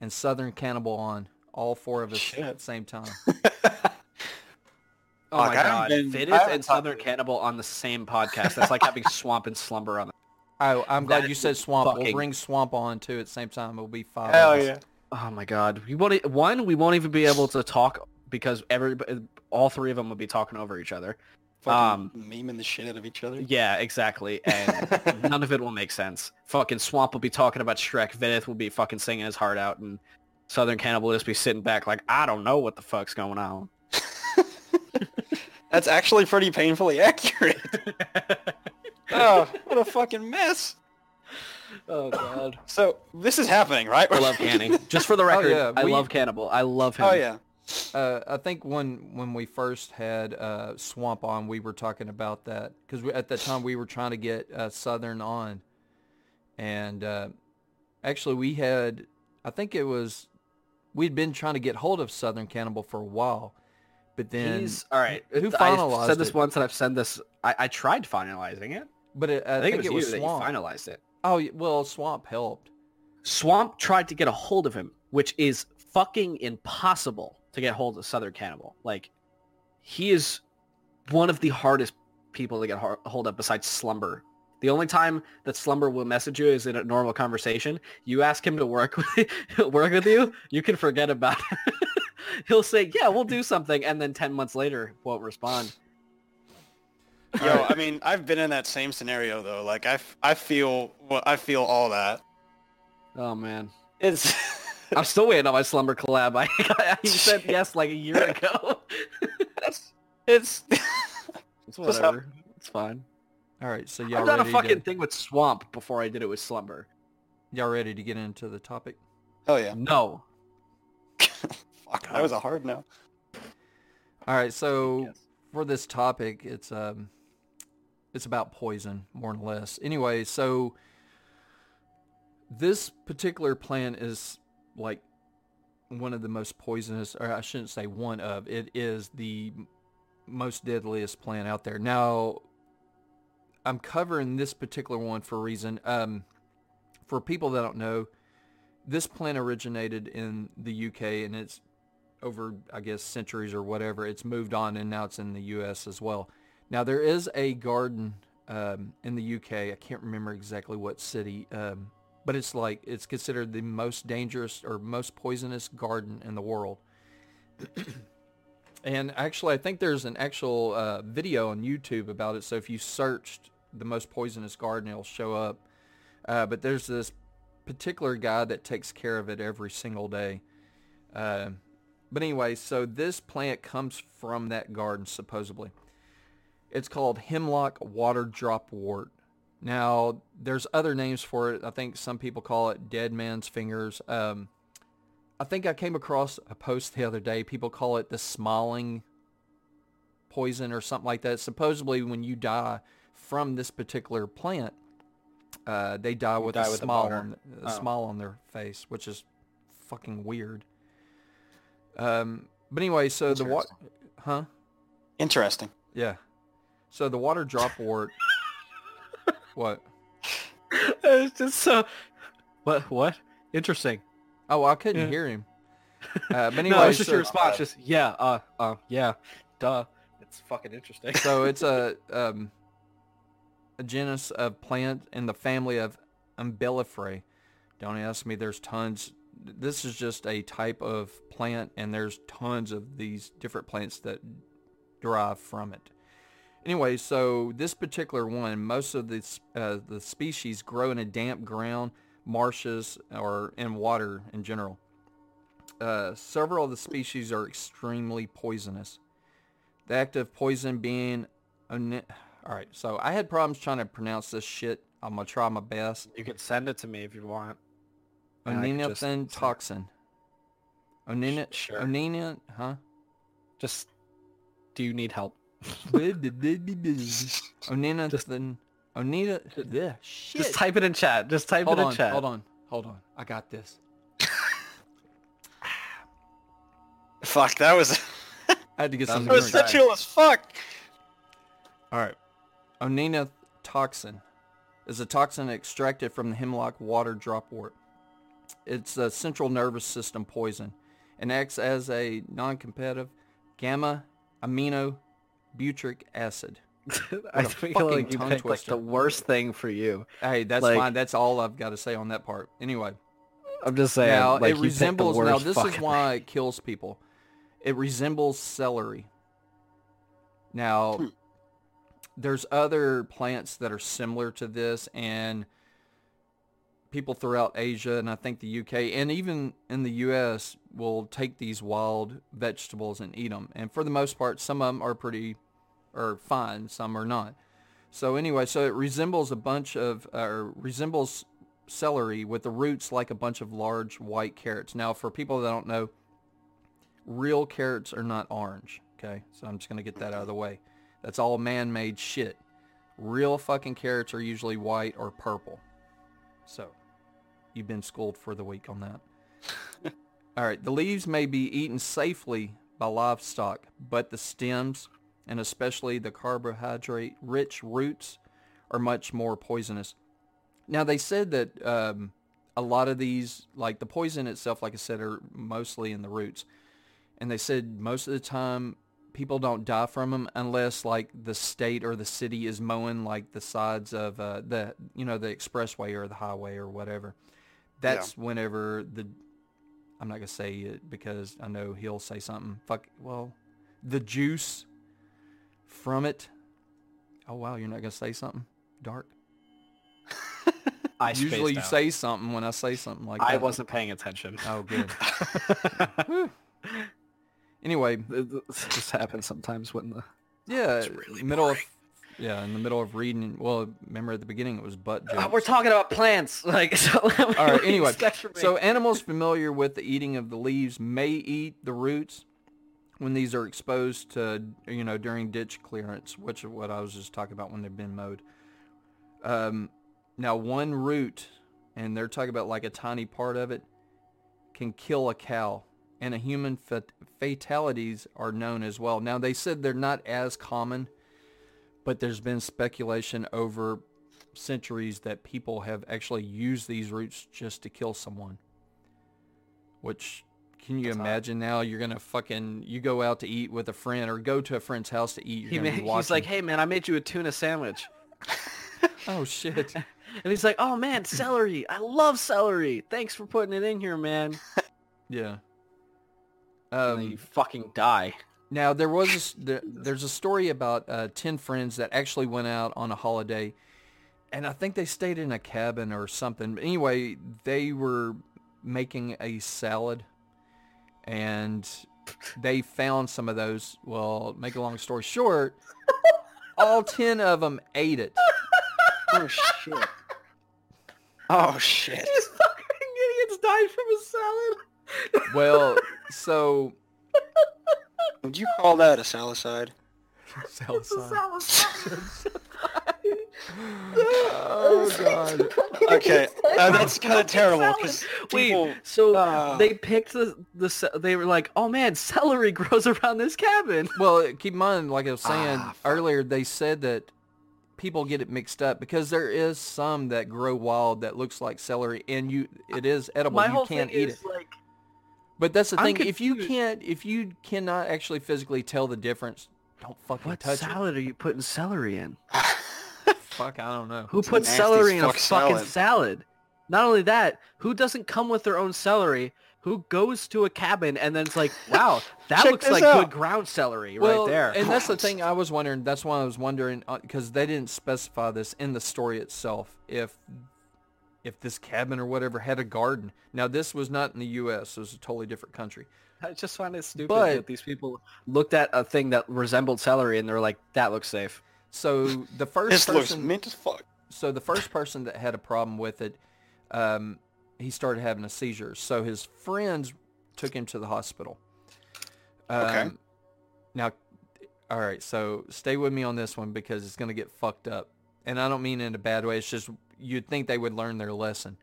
and Southern Cannibal on, all four of us Shit. at the same time. Oh Fuck, my god, haven't been- I and Southern to- Cannibal on the same podcast. That's like having Swamp and Slumber on. The- I, I'm glad That you said Swamp. We'll bring Swamp on too at the same time. It'll be five. Hell of us. yeah. oh my god, we won't. One, we won't even be able to talk because every all three of them will be talking over each other. Fucking Um, memeing the shit out of each other. Yeah, exactly. And none of it will make sense. Fucking Swamp will be talking about Shrek. Vidith will be fucking singing his heart out, and Southern Cannibal will just be sitting back like, I don't know what the fuck's going on. That's actually pretty painfully accurate. oh, what a fucking mess. oh god. So this is happening, right? I love Canny. Just for the record, yeah, I we- love Cannibal. I love him. Oh yeah. Uh, I think when when we first had uh, Swamp on, we were talking about that because at that time we were trying to get uh, Southern on, and uh, actually we had, I think it was, we'd been trying to get hold of Southern Cannibal for a while, but then, He's all right. Who I've finalized said this it? once, and I've said this. I, I tried finalizing it. but it, I, I, think, it was, you that Swamp. finalized it. oh well, Swamp helped. Swamp tried to get a hold of him, which is fucking impossible to get hold of Southern Cannibal. Like, he is one of the hardest people to get hold of besides Slumber. The only time that Slumber will message you is in a normal conversation. You ask him to work with work with you, you can forget about it. He'll say, "Yeah, we'll do something," and then ten months later, won't respond. Yo, I mean, I've been in that same scenario though. Like I, f- I feel, well, I feel all that. Oh man, It's, I'm still waiting on my Slumber collab. I, I said yes like a year ago. it's, it's. It's whatever. It's fine. All right, so y'all I've done a fucking to, thing with Swamp before I did it with Slumber. y'all ready to get into the topic? oh yeah. No. Fuck, that was a hard no. All right, so Yes. for this topic, it's um, it's about poison more or less. Anyway, so this particular plant is like one of the most poisonous, or I shouldn't say one of. It is the most deadliest plant out there. Now, I'm covering this particular one for a reason. Um, for people that don't know, this plant originated in the UK and it's over, I guess, centuries or whatever. It's moved on and now it's in the U.S. as well. Now there is a garden um, in the UK. I can't remember exactly what city, um, but it's like it's considered the most dangerous or most poisonous garden in the world. and actually, I think there's an actual uh, video on YouTube about it. So if you searched the most poisonous garden, it'll show up. Uh, but there's this particular guy that takes care of it every single day. Uh, but anyway, so this plant comes from that garden supposedly. It's called hemlock water drop wort. Now, there's other names for it. I think some people call it dead man's fingers. Um, I think I came across a post the other day. People call it the smiling poison or something like that. Supposedly, when you die from this particular plant, uh, they die with die a with smile on a Oh. smile on their face, which is fucking weird. Um, but anyway, so the what? Huh? Interesting. Yeah. So the water drop wort. what? it's just so. What? What? Interesting. Oh, I couldn't Yeah. hear him. Uh, but anyway, no, it's just so, your response. Just yeah. Uh. Uh. Yeah. Duh. It's fucking interesting. so it's a um, a genus of plant in the family of Umbelliferae. Don't ask me. There's tons. This is just a type of plant, and there's tons of these different plants that derive from it. Anyway, so this particular one, most of the uh, the species grow in a damp ground, marshes, or in water in general. Uh, several of the species are extremely poisonous. The active poison being, all right. So I had problems trying to pronounce this shit. I'm gonna try my best. You can send it to me if you want. And I could just Oninothin send- toxin. Onina, Sh- sure. onina, huh? Just. Do you need help? Oninothin, onina, yeah, shit. Just type it in chat. Just type hold it in on, chat. hold on, hold on. I got this. Fuck, that was I had to get That some that was Drink. sensual as fuck. All right. Onina toxin is a toxin extracted from the hemlock water dropwort. It's a central nervous system poison and acts as a non-competitive gamma amino butyric acid. I feel like you picked like the worst thing for you. Hey, that's Like- fine. That's all I've got to say on that part. Anyway, I'm just saying. now like, it you picked the resembles. Now this is why it kills people. It resembles celery. Now, Hmm. there's other plants that are similar to this, and people throughout Asia and I think the UK and even in the US will take these wild vegetables and eat them. And for the most part, some of them are pretty or fine, some are not. So anyway, so it resembles a bunch of or resembles celery with the roots like a bunch of large white carrots. Now, for people that don't know, real carrots are not orange. Okay, so I'm just gonna get that out of the way. That's all man-made shit. Real fucking carrots are usually white or purple. So, you've been schooled for the week on that. all right, the leaves may be eaten safely by livestock, but the stems and especially the carbohydrate-rich roots are much more poisonous. Now they said that um, a lot of these, like the poison itself, like I said, are mostly in the roots, and they said most of the time people don't die from them unless like the state or the city is mowing like the sides of uh, the you know the expressway or the highway or whatever. That's yeah. whenever the I'm not gonna say it because I know he'll say something. Fuck. Well, the juice from it. Oh wow, you're not gonna say something dark. I usually you out. say something when I say something like I that. wasn't paying attention. Oh, good. anyway, this happens sometimes when the yeah really middle boring. of yeah in the middle of reading. Well, remember at the beginning it was butt jokes. Uh, we're talking about plants. Like so. All right. Anyway, so animals familiar with the eating of the leaves may eat the roots when these are exposed to you know during ditch clearance, which is what I was just talking about when they've been mowed. Um, now one root, and they're talking about like a tiny part of it, can kill a cow, and a human fat- fatalities are known as well. Now they said they're not as common, but there's been speculation over centuries that people have actually used these roots just to kill someone. Which can you That's imagine now? You're gonna fucking you go out to eat with a friend or go to a friend's house to eat. He gonna ma- be he's like, "Hey man, I made you a tuna sandwich," oh shit. and he's like, "Oh man, celery! I love celery. Thanks for putting it in here, man." Yeah. and then you Um, fucking die. Now there was a s there, there's a story about uh, ten friends that actually went out on a holiday, and I think they stayed in a cabin or something. But anyway, they were making a salad, and they found some of those. Well, make a long story short, all ten of them ate it. Oh shit. Oh shit. These fucking idiots died from a salad. Well, so Would you call that a salicide? salad. It's a salad. Oh god. Okay, uh, that's kind of terrible because Wait, so Ah. they picked the the ce- they were like, oh man, celery grows around this cabin. Well, keep in mind, like I was saying Ah, earlier, they said that people get it mixed up because there is some that grow wild that looks like celery, and you it is edible. My you whole can't thing eat is it. like, But that's the I'm thing. If you can't, if you cannot actually physically tell the difference, don't fucking touch it. what touch salad are you putting celery in? Fuck, I don't know. Who It's puts celery in a fucking salad. salad? Not only that, who doesn't come with their own celery? Who goes to a cabin and then it's like, wow, that looks like out. good ground celery Well, right there. and that's the thing I was wondering. That's why I was wondering uh, because they didn't specify this in the story itself. If if this cabin or whatever had a garden. Now this was not in the U.S. It was a totally different country. I just find it stupid But- that these people looked at a thing that resembled celery and they're like, that looks safe. So the first This looks person, mint as fuck. so the first person that had a problem with it, um, he started having a seizure. So his friends took him to the hospital. Okay. Um, Now, all right. So stay with me on this one because it's going to get fucked up, and I don't mean in a bad way. It's just you'd think they would learn their lesson.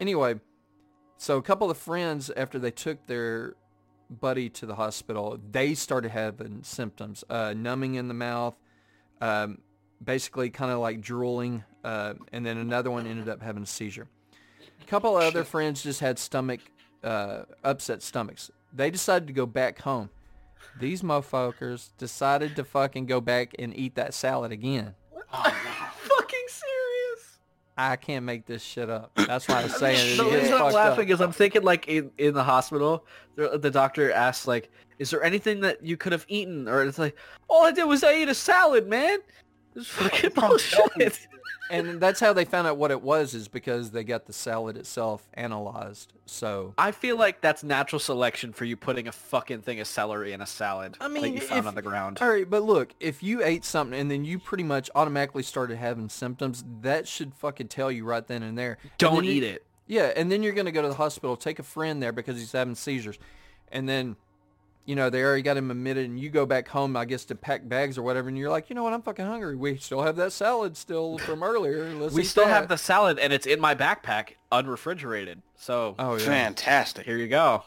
Anyway, so a couple of friends after they took their buddy to the hospital, they started having symptoms, uh, numbing in the mouth, um, basically kind of like drooling, uh, and then another one ended up having a seizure. A couple of other friends just had stomach, uh, upset stomachs. They decided to go back home. These motherfuckers decided to fucking go back and eat that salad again. fucking serious. I can't make this shit up. That's why I'm saying the reason I'm laughing up. is I'm thinking like in, in the hospital, the, the doctor asks like, "Is there anything that you could have eaten?" Or it's like, "All I did was I ate a salad, man." This oh, fucking bullshit. And that's how they found out what it was is because they got the salad itself analyzed. So I feel like that's natural selection for you putting a fucking thing of celery in a salad I mean, that you found if- on the ground. All right, but look, if you ate something and then you pretty much automatically started having symptoms, that should fucking tell you right then and there. Don't you- eat it. Yeah, and then you're going to go to the hospital, take a friend there because he's having seizures. And then, you know, they already got him admitted and you go back home, I guess, to pack bags or whatever. And you're like, you know what, I'm fucking hungry. We still have that salad still from earlier. Let's We still that." have the salad and it's in my backpack, unrefrigerated. So Oh, yeah. Fantastic. here you go.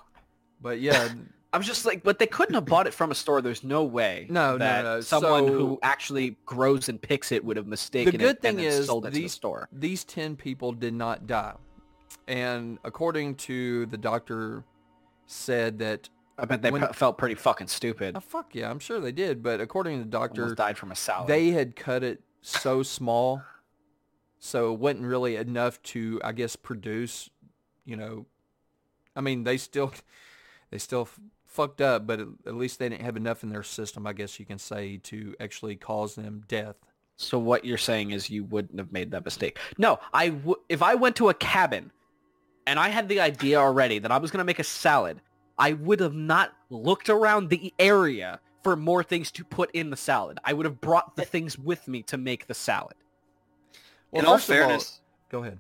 But yeah, I was just like, but they couldn't have bought it from a store. There's no way. No, no, that no. Someone So- who actually grows and picks it would have mistaken the good it thing and is sold it to the store. these 10 people did not die. And according to the doctor said that, I bet they when- pe- felt pretty fucking stupid. oh, fuck yeah, I'm sure they did. But according to the doctor, Almost died from a salad. they had cut it so small so it wasn't really enough to i guess produce you know i mean they still they still f- fucked up but at, at least they didn't have enough in their system i guess you can say to actually cause them death So what you're saying is you wouldn't have made that mistake. No, I w- if I went to a cabin and I had the idea already that I was going to make a salad, I would have not looked around the area for more things to put in the salad. I would have brought the things with me to make the salad. well, in all first of all- fairness, go ahead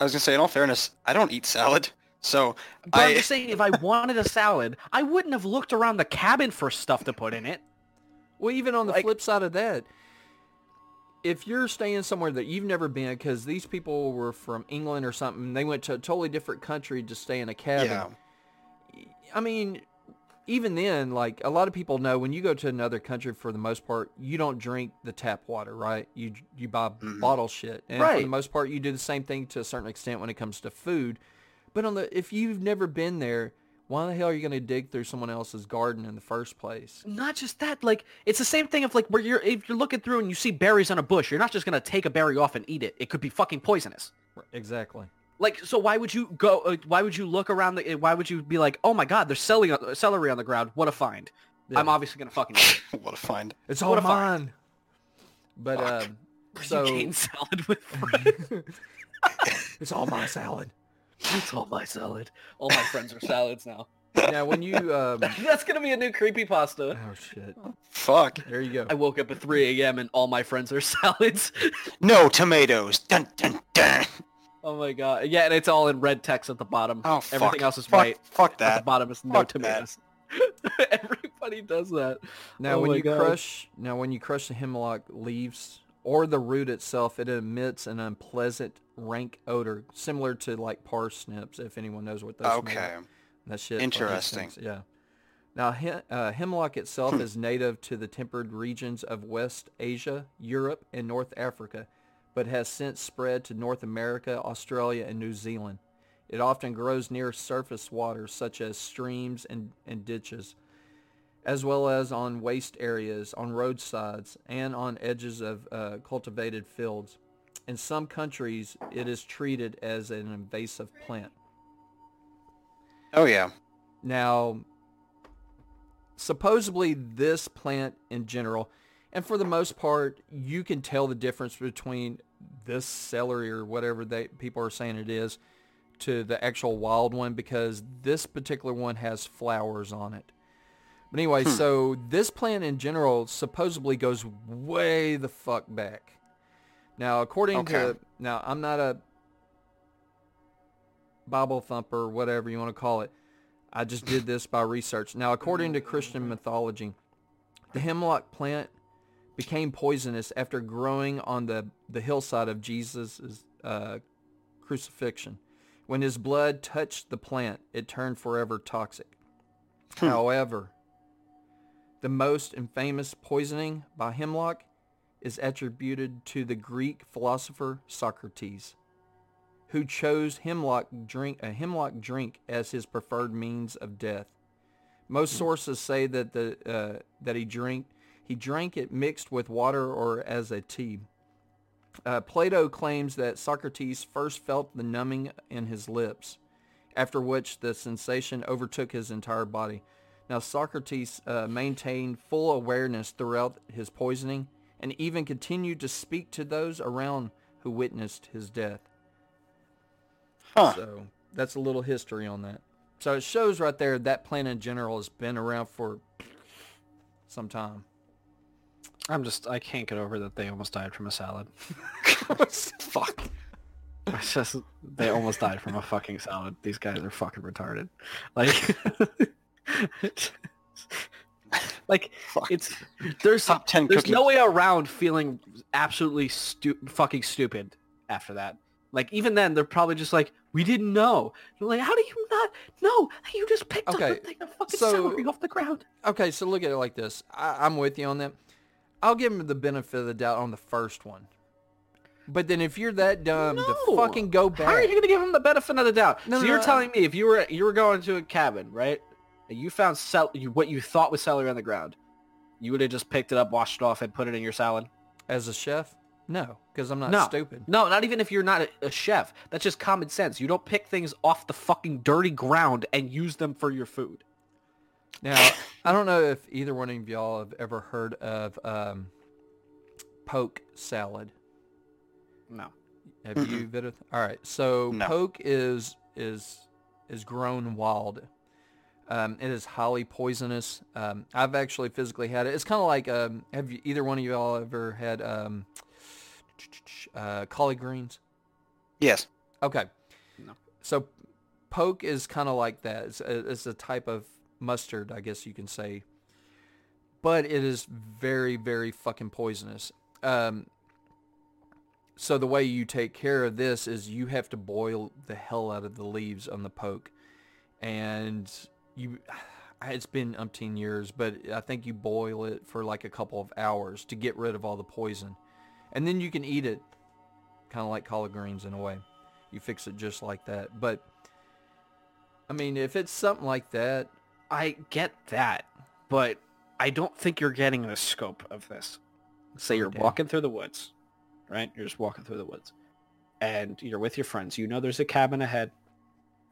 I was gonna say, in all fairness, I don't eat salad, so But I'm just saying if I wanted a salad, I wouldn't have looked around the cabin for stuff to put in it. Well, even on the Like- flip side of that, if you're staying somewhere that you've never been, because these people were from England or something, they went to a totally different country to stay in a cabin. yeah, I mean, even then, like a lot of people know, when you go to another country, for the most part, you don't drink the tap water, right? You you buy Mhm. bottle shit, and for the most part, you do the same thing to a certain extent when it comes to food. But on the if you've never been there, why the hell are you going to dig through someone else's garden in the first place? Not just that, like it's the same thing of like where you're if you're looking through and you see berries on a bush, you're not just gonna take a berry off and eat it. It could be fucking poisonous. Exactly. Like, so why would you go? Uh, why would you look around? The, why would you be like, oh my god, there's celery, on- celery on the ground. What a find! Yeah. I'm obviously gonna fucking. Eat what a find. It's all mine. But Fuck. um, so you salad with friends. it's all my salad. It's all my salad. All my friends are salads now. Now, when you um, That's gonna be a new creepy pasta. oh shit, Fuck. there you go. I woke up at 3 a.m. and all my friends are salads. No tomatoes. Dun dun dun. Oh my god. Yeah, and it's all in red text at the bottom. Oh fuck. Everything else is fuck, white. Fuck that. At the bottom is no Fuck tomatoes. Everybody does that. Now, Oh when you God. crush, now when you crush the hemlock leaves or the root itself, it emits an unpleasant, rank odor, similar to like parsnips. If anyone knows what those. smell Okay. like. That shit. Interesting. stinks, Yeah. Now, he- uh, hemlock itself is native to the temperate regions of West Asia, Europe, and North Africa, but has since spread to North America, Australia, and New Zealand. It often grows near surface waters such as streams and, and ditches, as well as on waste areas, on roadsides, and on edges of uh, cultivated fields. In some countries, it is treated as an invasive plant. Oh yeah. Now, supposedly this plant in general, and for the most part, you can tell the difference between this celery or whatever they people are saying it is to the actual wild one because this particular one has flowers on it. But anyway, hmm. so this plant in general supposedly goes way the fuck back. Now, according to now, I'm not a Bible thumper, whatever you want to call it. I just did this by research. Now, according to Christian mythology, the hemlock plant became poisonous after growing on the, the hillside of Jesus' uh, crucifixion. When his blood touched the plant, it turned forever toxic. Hmm. However, the most infamous poisoning by hemlock is attributed to the Greek philosopher Socrates, who chose hemlock drink a hemlock drink as his preferred means of death. Most sources say that the uh, that he drank he drank it mixed with water or as a tea. Uh, Plato claims that Socrates first felt the numbing in his lips, after which the sensation overtook his entire body. Now Socrates uh, maintained full awareness throughout his poisoning and even continued to speak to those around who witnessed his death. Huh. So that's a little history on that. So it shows right there that plant in general has been around for some time. I'm just I can't get over that they almost died from a salad. Fuck. It's just they almost died from a fucking salad. These guys are fucking retarded. Like, like Fuck. it's there's Top 10 there's cookie. no way around feeling absolutely stu- fucking stupid after that. Like even then, they're probably just like, we didn't know. You're like, how do you not know? You just picked Okay, up a thing of fucking so- celery off the ground. Okay, so look at it like this. I, I'm with you on that. I'll give him the benefit of the doubt on the first one. But then if you're that dumb to fucking go back. How are you gonna give him the benefit of the doubt? No, so no, you're no, telling me if you were you were going to a cabin, right? And you found cel- you, what you thought was celery on the ground, you would have just picked it up, washed it off, and put it in your salad. as a chef, no, because I'm not no, stupid. No, not even if you're not a, a chef. That's just common sense. You don't pick things off the fucking dirty ground and use them for your food. Now, I don't know if either one of y'all have ever heard of um, poke salad. No. Have you, Vidith? All right. So No. poke is is is grown wild. Um, it is highly poisonous. Um, I've actually physically had it. It's kind of like um, have you, either one of y'all ever had um, uh, collard greens? Yes. Okay. No. So poke is kind of like that. It's a, it's a type of mustard, I guess you can say. But it is very, very fucking poisonous. Um, so the way you take care of this is you have to boil the hell out of the leaves on the poke. And you, it's been umpteen years, but I think you boil it for like a couple of hours to get rid of all the poison. And then you can eat it kind of like collard greens in a way. You fix it just like that. But I mean, if it's something like that, I get that, but I don't think you're getting the scope of this. Say you're walking through the woods, right? You're just walking through the woods, and you're with your friends. You know there's a cabin ahead.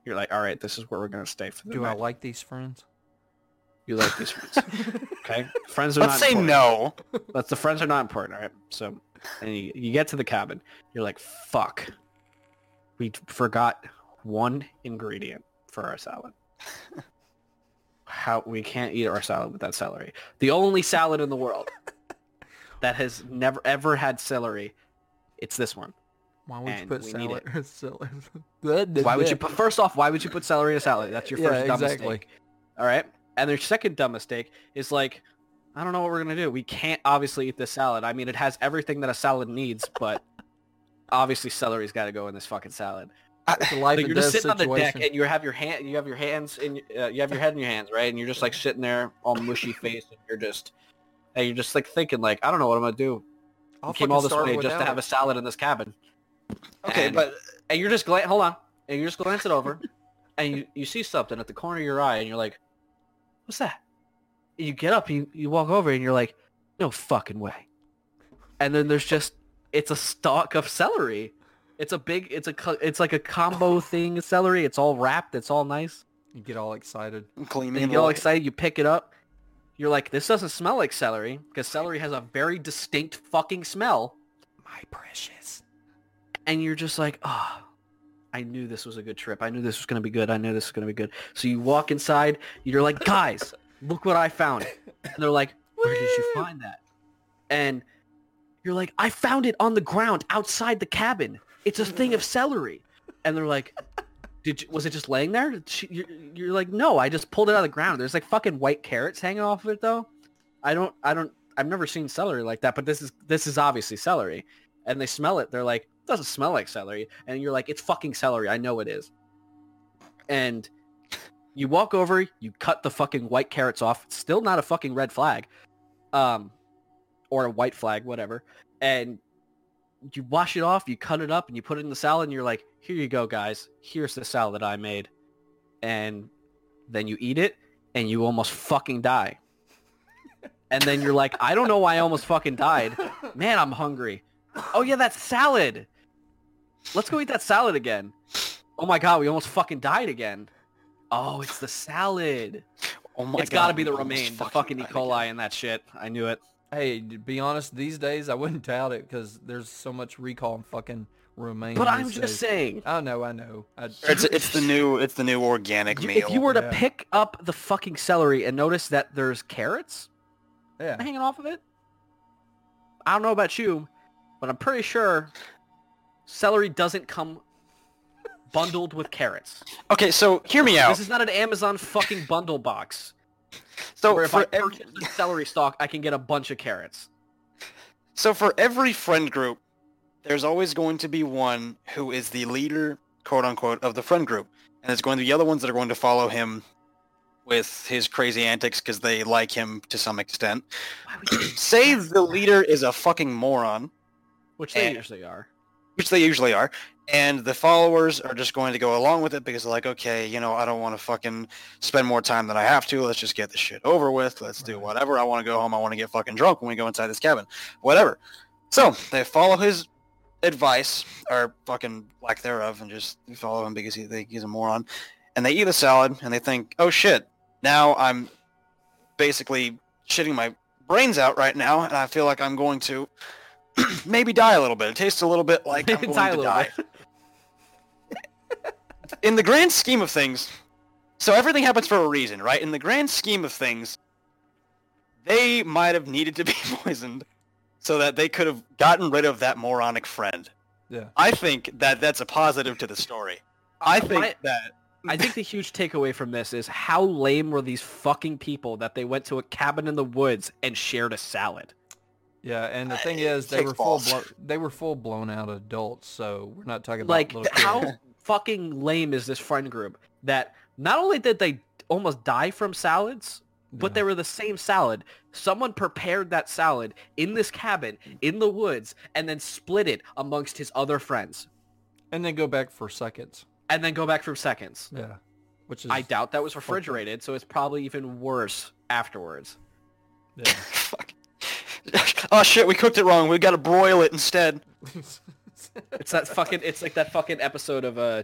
You're like, all right, this is where we're gonna stay for the night. do I like these friends? You like these friends, okay? Friends are Let's not say important. no. But the friends are not important, all right? So, and you, you get to the cabin. You're like, fuck, we forgot one ingredient for our salad. How we can't eat our salad with that celery. The only salad in the world that has never ever had celery. It's this one. Why would you And put we need salad? salad? Why would you put first off? Why would you put celery in a salad? That's your Yeah, first dumb exactly. mistake. All right. And their second dumb mistake is like, I don't know what we're gonna do. We can't obviously eat this salad. I mean, it has everything that a salad needs, but obviously celery's got to go in this fucking salad. It's a life Like you're just sitting on the deck and you have your hand, you have your hands in, uh, you have your head in your hands, right? And you're just like sitting there, all mushy face, and you're just, and you're just like thinking, like, I don't know what I'm gonna do. I'll came all this way just to have a salad in this cabin. Okay, And- but and you're just glan- hold on, and you're just glancing over, and you, you see something at the corner of your eye, and you're like, "What's that?" And you get up, and you, you walk over, and you're like, "No fucking way!" And then there's just it's a stalk of celery. It's a big, it's a, it's like a combo thing. Celery. It's all wrapped. It's all nice. You get all excited. gleaming. You get all excited. You pick it up. You're like, "This doesn't smell like celery," because celery has a very distinct fucking smell. My precious. and you're just like, ah, I knew this was a good trip. I knew this was going to be good. I knew this was going to be good. So you walk inside. You're like, guys, look what I found. And they're like, where did you find that? And you're like, I found it on the ground outside the cabin. It's a thing of celery. And they're like, did you, was it just laying there? You're, you're like, no, I just pulled it out of the ground. There's like fucking white carrots hanging off of it though. I don't, I don't, I've never seen celery like that, but this is, this is obviously celery. And they smell it. They're like, doesn't smell like celery. And you're like, it's fucking celery. I know it is. And you walk over, you cut the fucking white carrots off. Still not a fucking red flag. Um, or a white flag, whatever. And you wash it off, you cut it up, and you put it in the salad, and you're like, here you go, guys. Here's the salad I made. And then you eat it, and you almost fucking die. And then you're like, I don't know why I almost fucking died. Man, I'm hungry. Oh yeah, that salad. Let's go eat that salad again. Oh my god, we almost fucking died again. Oh, it's the salad. Oh my it's God, got to be the romaine, the fucking E. coli again. and that shit. I knew it. Hey, to be honest, these days I wouldn't doubt it because there's so much recall in fucking romaine. But I'm these just days. saying, I know, I know. I, It's it's the new it's the new organic you- meal. if you were to Yeah. pick up the fucking celery and notice that there's carrots yeah. hanging off of it, I don't know about you, but I'm pretty sure celery doesn't come bundled with carrots. okay, so hear me out. This is not an Amazon fucking bundle box So where if for I ev- purchase a celery stalk, I can get a bunch of carrots. So for every friend group, there's always going to be one who is the leader, quote unquote, of the friend group. And there's going to be the other ones that are going to follow him with his crazy antics because they like him to some extent. Why would you- Say the leader is a fucking moron, Which they And- usually are. which they usually are, and the followers are just going to go along with it because they're like, okay, you know, I don't want to fucking spend more time than I have to. Let's just get this shit over with. Let's do whatever. I want to go home. I want to get fucking drunk when we go inside this cabin. Whatever. So they follow his advice or fucking lack thereof and just follow him because he think he's a moron. And they eat a salad and they think, oh shit, now I'm basically shitting my brains out right now and I feel like I'm going to maybe die a little bit. It tastes a little bit like I'm going Die to die. bit. In the grand scheme of things, so everything happens for a reason, right? In the grand scheme of things, they might have needed to be poisoned so that they could have gotten rid of that moronic friend. Yeah. I think that that's a positive to the story. I think My- that I think the huge takeaway from this is how lame were these fucking people that they went to a cabin in the woods and shared a salad. Yeah, and the Uh, thing is, they kicks were full balls. blo- they were full blown out adults, so we're not talking about Like, little how kids. Fucking lame is this friend group that not only did they almost die from salads, but Yeah. they were the same salad. Someone prepared that salad in this cabin in the woods and then split it amongst his other friends and then go back for seconds. and then go back for seconds. Yeah, which is I doubt that was refrigerated, so it's probably even worse afterwards. yeah. fuck. oh shit, we cooked it wrong. We got to broil it instead. It's that fucking. It's like that fucking episode of uh,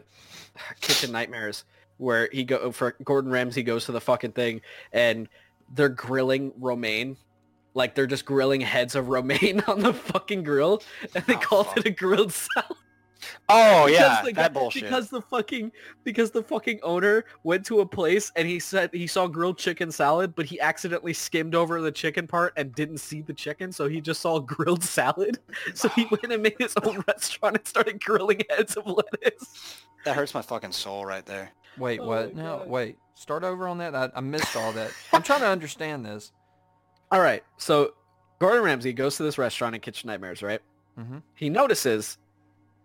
Kitchen Nightmares where he go for Gordon Ramsay goes to the fucking thing and they're grilling romaine. Like they're just grilling heads of romaine on the fucking grill, and they Oh, called fuck. it a grilled salad. Oh Because yeah, the that bullshit. Because the fucking because the fucking owner went to a place and he said he saw grilled chicken salad, but he accidentally skimmed over the chicken part and didn't see the chicken, so he just saw grilled salad. So he went and made his own restaurant and started grilling heads of lettuce. that hurts my fucking soul right there. Wait, Oh what? No, God. wait. Start over on that. I, I missed all that. I'm trying to understand this. All right, so Gordon Ramsay goes to this restaurant in Kitchen Nightmares, right? hmm He notices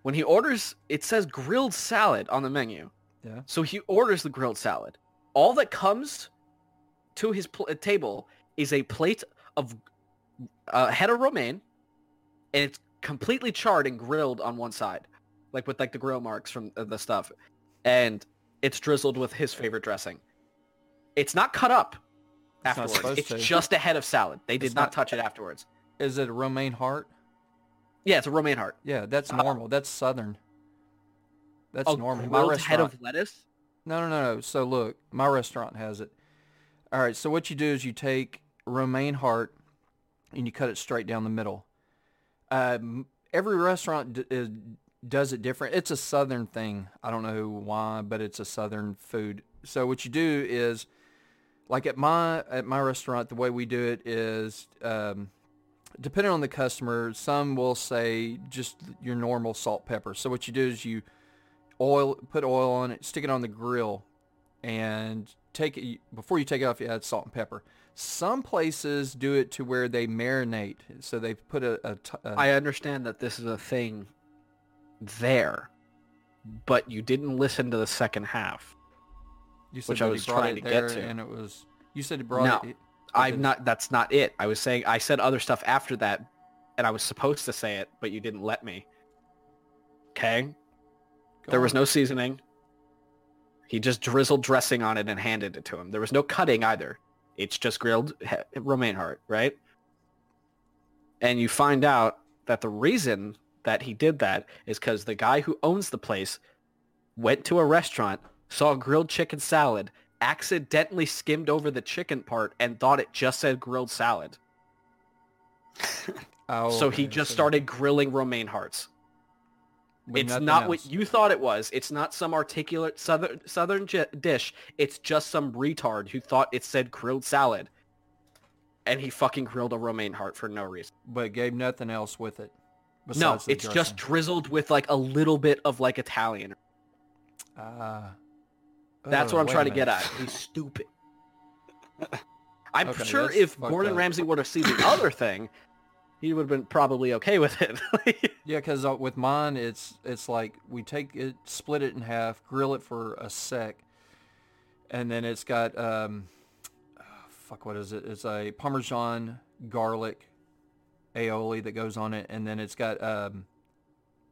when he orders, it says grilled salad on the menu. Yeah. So he orders the grilled salad. All that comes to his pl- uh, table is a plate of uh, head of romaine, and it's completely charred and grilled on one side, like with like the grill marks from uh, the stuff, and it's drizzled with his favorite dressing. It's not cut up It's afterwards. It's to. just a head of salad. They did not, not- touch it afterwards. Is it a romaine heart? Yeah, it's a romaine heart. Yeah, that's Uh, normal. That's southern. That's normal. My restaurant. head of lettuce. No, no, no, no. So look, my restaurant has it. All right. So what you do is you take romaine heart and you cut it straight down the middle. Um, every restaurant d- is, does it different. It's a southern thing. I don't know why, but it's a southern food. So what you do is, like at my at my restaurant, the way we do it is, um, depending on the customer, some will say just your normal salt pepper. So what you do is you oil, put oil on it, stick it on the grill, and take it before you take it off. You add salt and pepper. Some places do it to where they marinate, so they put a. a, t- a I understand that this is a thing there, but you didn't listen to the second half. you said which I was trying it to get to. and it was. You said he brought No. it. I'm not. That's not it. I was saying I said other stuff after that, and I was supposed to say it, but you didn't let me. Okay. Go There was no seasoning. He just drizzled dressing on it and handed it to him. There was no cutting either. It's just grilled he- romaine heart, right? And you find out that the reason that he did that is because the guy who owns the place went to a restaurant, saw grilled chicken salad, accidentally skimmed over the chicken part and thought it just said grilled salad. Oh, so he just so- started grilling romaine hearts. with it's not what you thought it was. It's not some articulate southern southern j- dish. It's just some retard who thought it said grilled salad, and he fucking grilled a romaine heart for no reason. but gave nothing else with it. No, it's just drizzled with like a little bit of like Italian. Ah. That's Oh, what I'm trying to get at. He's stupid. I'm Okay, sure if Gordon up. Ramsay would have seen the other thing, he would have been probably okay with it. Yeah, because uh, with mine, it's it's like we take it, split it in half, grill it for a sec, and then it's got um, oh, fuck, what is it? It's a Parmesan garlic aioli that goes on it, and then it's got um,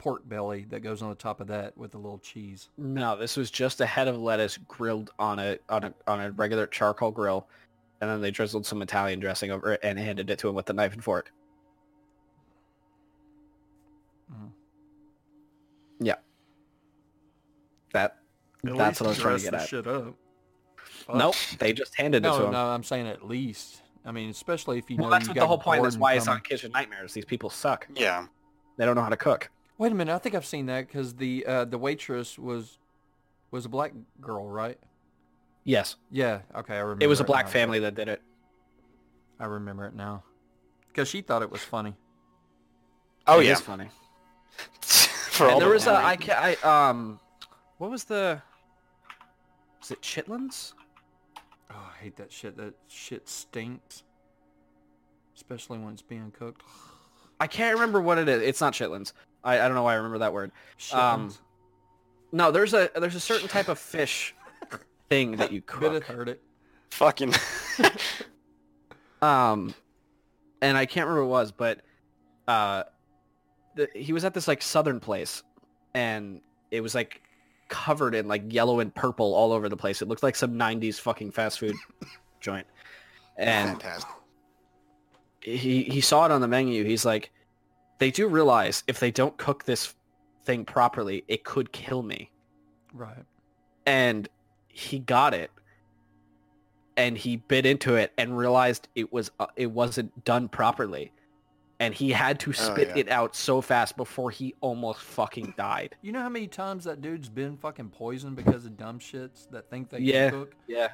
pork belly that goes on the top of that with a little cheese. no, this was just a head of lettuce grilled on a on a on a regular charcoal grill, and then they drizzled some Italian dressing over it and handed it to him with a knife and fork. Mhm. Yeah. That that's what I was trying to get at. Shit up. Fuck. Nope, they just handed it to him. no, I'm saying at least. I mean, especially if you well, know that's you what got the whole point is. Gordon Why it's coming. on Kitchen Nightmares. These people suck. Yeah. They don't know how to cook. Wait a minute, I think I've seen that because the uh, the waitress was was a black girl, right? Yes, Yeah. Okay, I remember. it was a black now. family that did it. I remember it now. Because she thought it was funny. Oh It yeah. is funny. For all and there the was a family. I, ca- I um, what was the? Was it Chitlins? Oh, I hate that shit. That shit stinks. Especially when it's being cooked. I can't remember what it is. It's not Chitlins. I, I don't know why I remember that word. Um, No, there's a there's a certain type of fish thing that you Could have cook. heard it. Fucking. Um, and I can't remember what it was, but uh, the, he was at this like southern place, and it was like covered in like yellow and purple all over the place. It looked like some '90s fucking fast food joint, and Fantastic. he he saw it on the menu. He's like, they do realize if they don't cook this thing properly, it could kill me. Right. And he got it, and he bit into it and realized it was uh, it wasn't done properly, and he had to spit yeah. it out so fast before he almost fucking died. You know how many times that dude's been fucking poisoned because of dumb shits that think they Yeah. can cook? Yeah.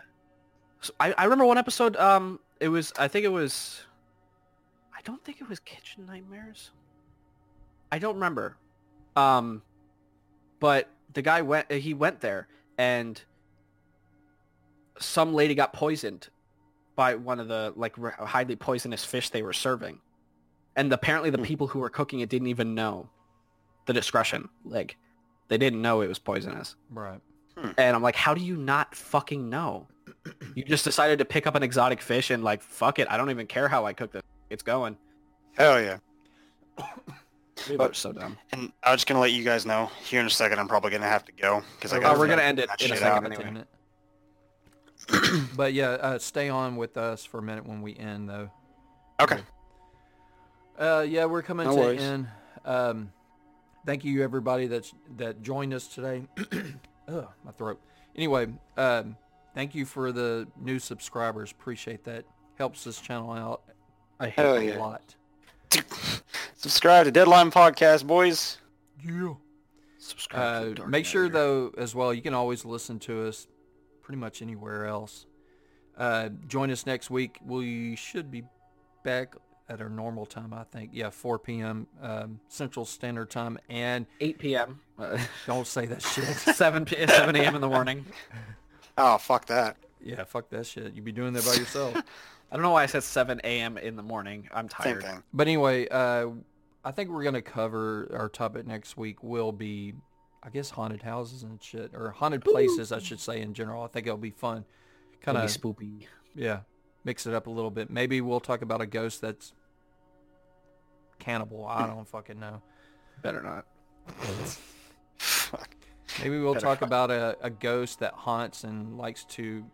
So I, I remember one episode. Um, it was I think it was. I don't think it was Kitchen Nightmares. I don't remember. Um, but the guy went. He went there, and some lady got poisoned by one of the like highly poisonous fish they were serving, and apparently the Hmm. people who were cooking it didn't even know the discretion. Like, they didn't know it was poisonous. Right. And I'm like, how do you not fucking know? You just decided to pick up an exotic fish and like, fuck it. I don't even care how I cook this. It's going. Hell yeah. But- so. And I was just gonna let you guys know here in a second. I'm probably gonna have to go because I Oh, we're gonna end it in a second out. anyway. But yeah, uh, stay on with us for a minute when we end, though. Okay. Uh, yeah, we're coming No to worries. the end. Um, thank you everybody that's that joined us today. Ugh, my throat. Anyway, um, thank you for the new subscribers. Appreciate that. Helps this channel out I hate a yeah. lot. Subscribe to Deadline Podcast, boys. Yeah. subscribe. Uh, the make sure though as well you can always listen to us pretty much anywhere else uh, join us next week we should be back at our normal time i think yeah 4 p.m um, central standard time and 8 p.m. Uh, don't say that shit 7 p- 7 a.m. in the morning. Oh fuck that. yeah fuck that shit You'd be doing that by yourself I don't know why I said 7 a.m. in the morning. I'm Same tired. thing. but anyway uh, i think we're going to cover our topic next week will be i guess haunted houses and shit or haunted places i should say in general i think it'll be fun kind of spoopy. Yeah, mix it up a little bit. Maybe we'll talk about a ghost that's cannibal. I don't fucking know. Better not. Maybe we'll Better talk fuck. about a, a ghost that haunts and likes to,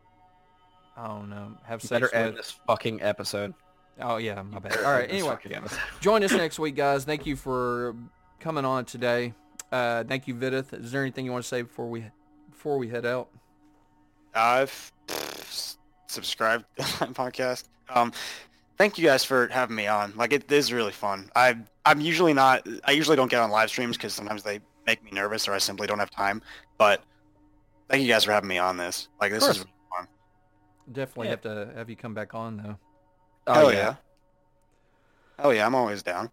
I don't know, have sex Better end this fucking episode. Oh yeah, my bad. All right. end Anyway, join us next week, guys. Thank you for coming on today. Uh, thank you, Vidith. Is there anything you want to say before we before we head out? I've subscribed to Deadline Podcast. Um, thank you guys for having me on. Like it is really fun. I I'm usually not. I usually don't get on live streams because sometimes they make me nervous or I simply don't have time. But thank you guys for having me on this. Like this is really fun. Definitely Yeah. have to have you come back on though. Oh, Hell yeah. Hell yeah, I'm always down.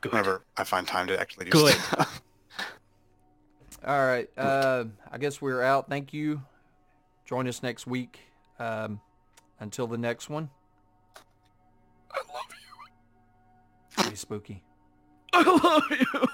Good. Whenever I find time to actually do Good. stuff. All right. Uh, I guess we're out. Thank you. Join us next week. Um, until the next one. I love you. Be spooky. I love you.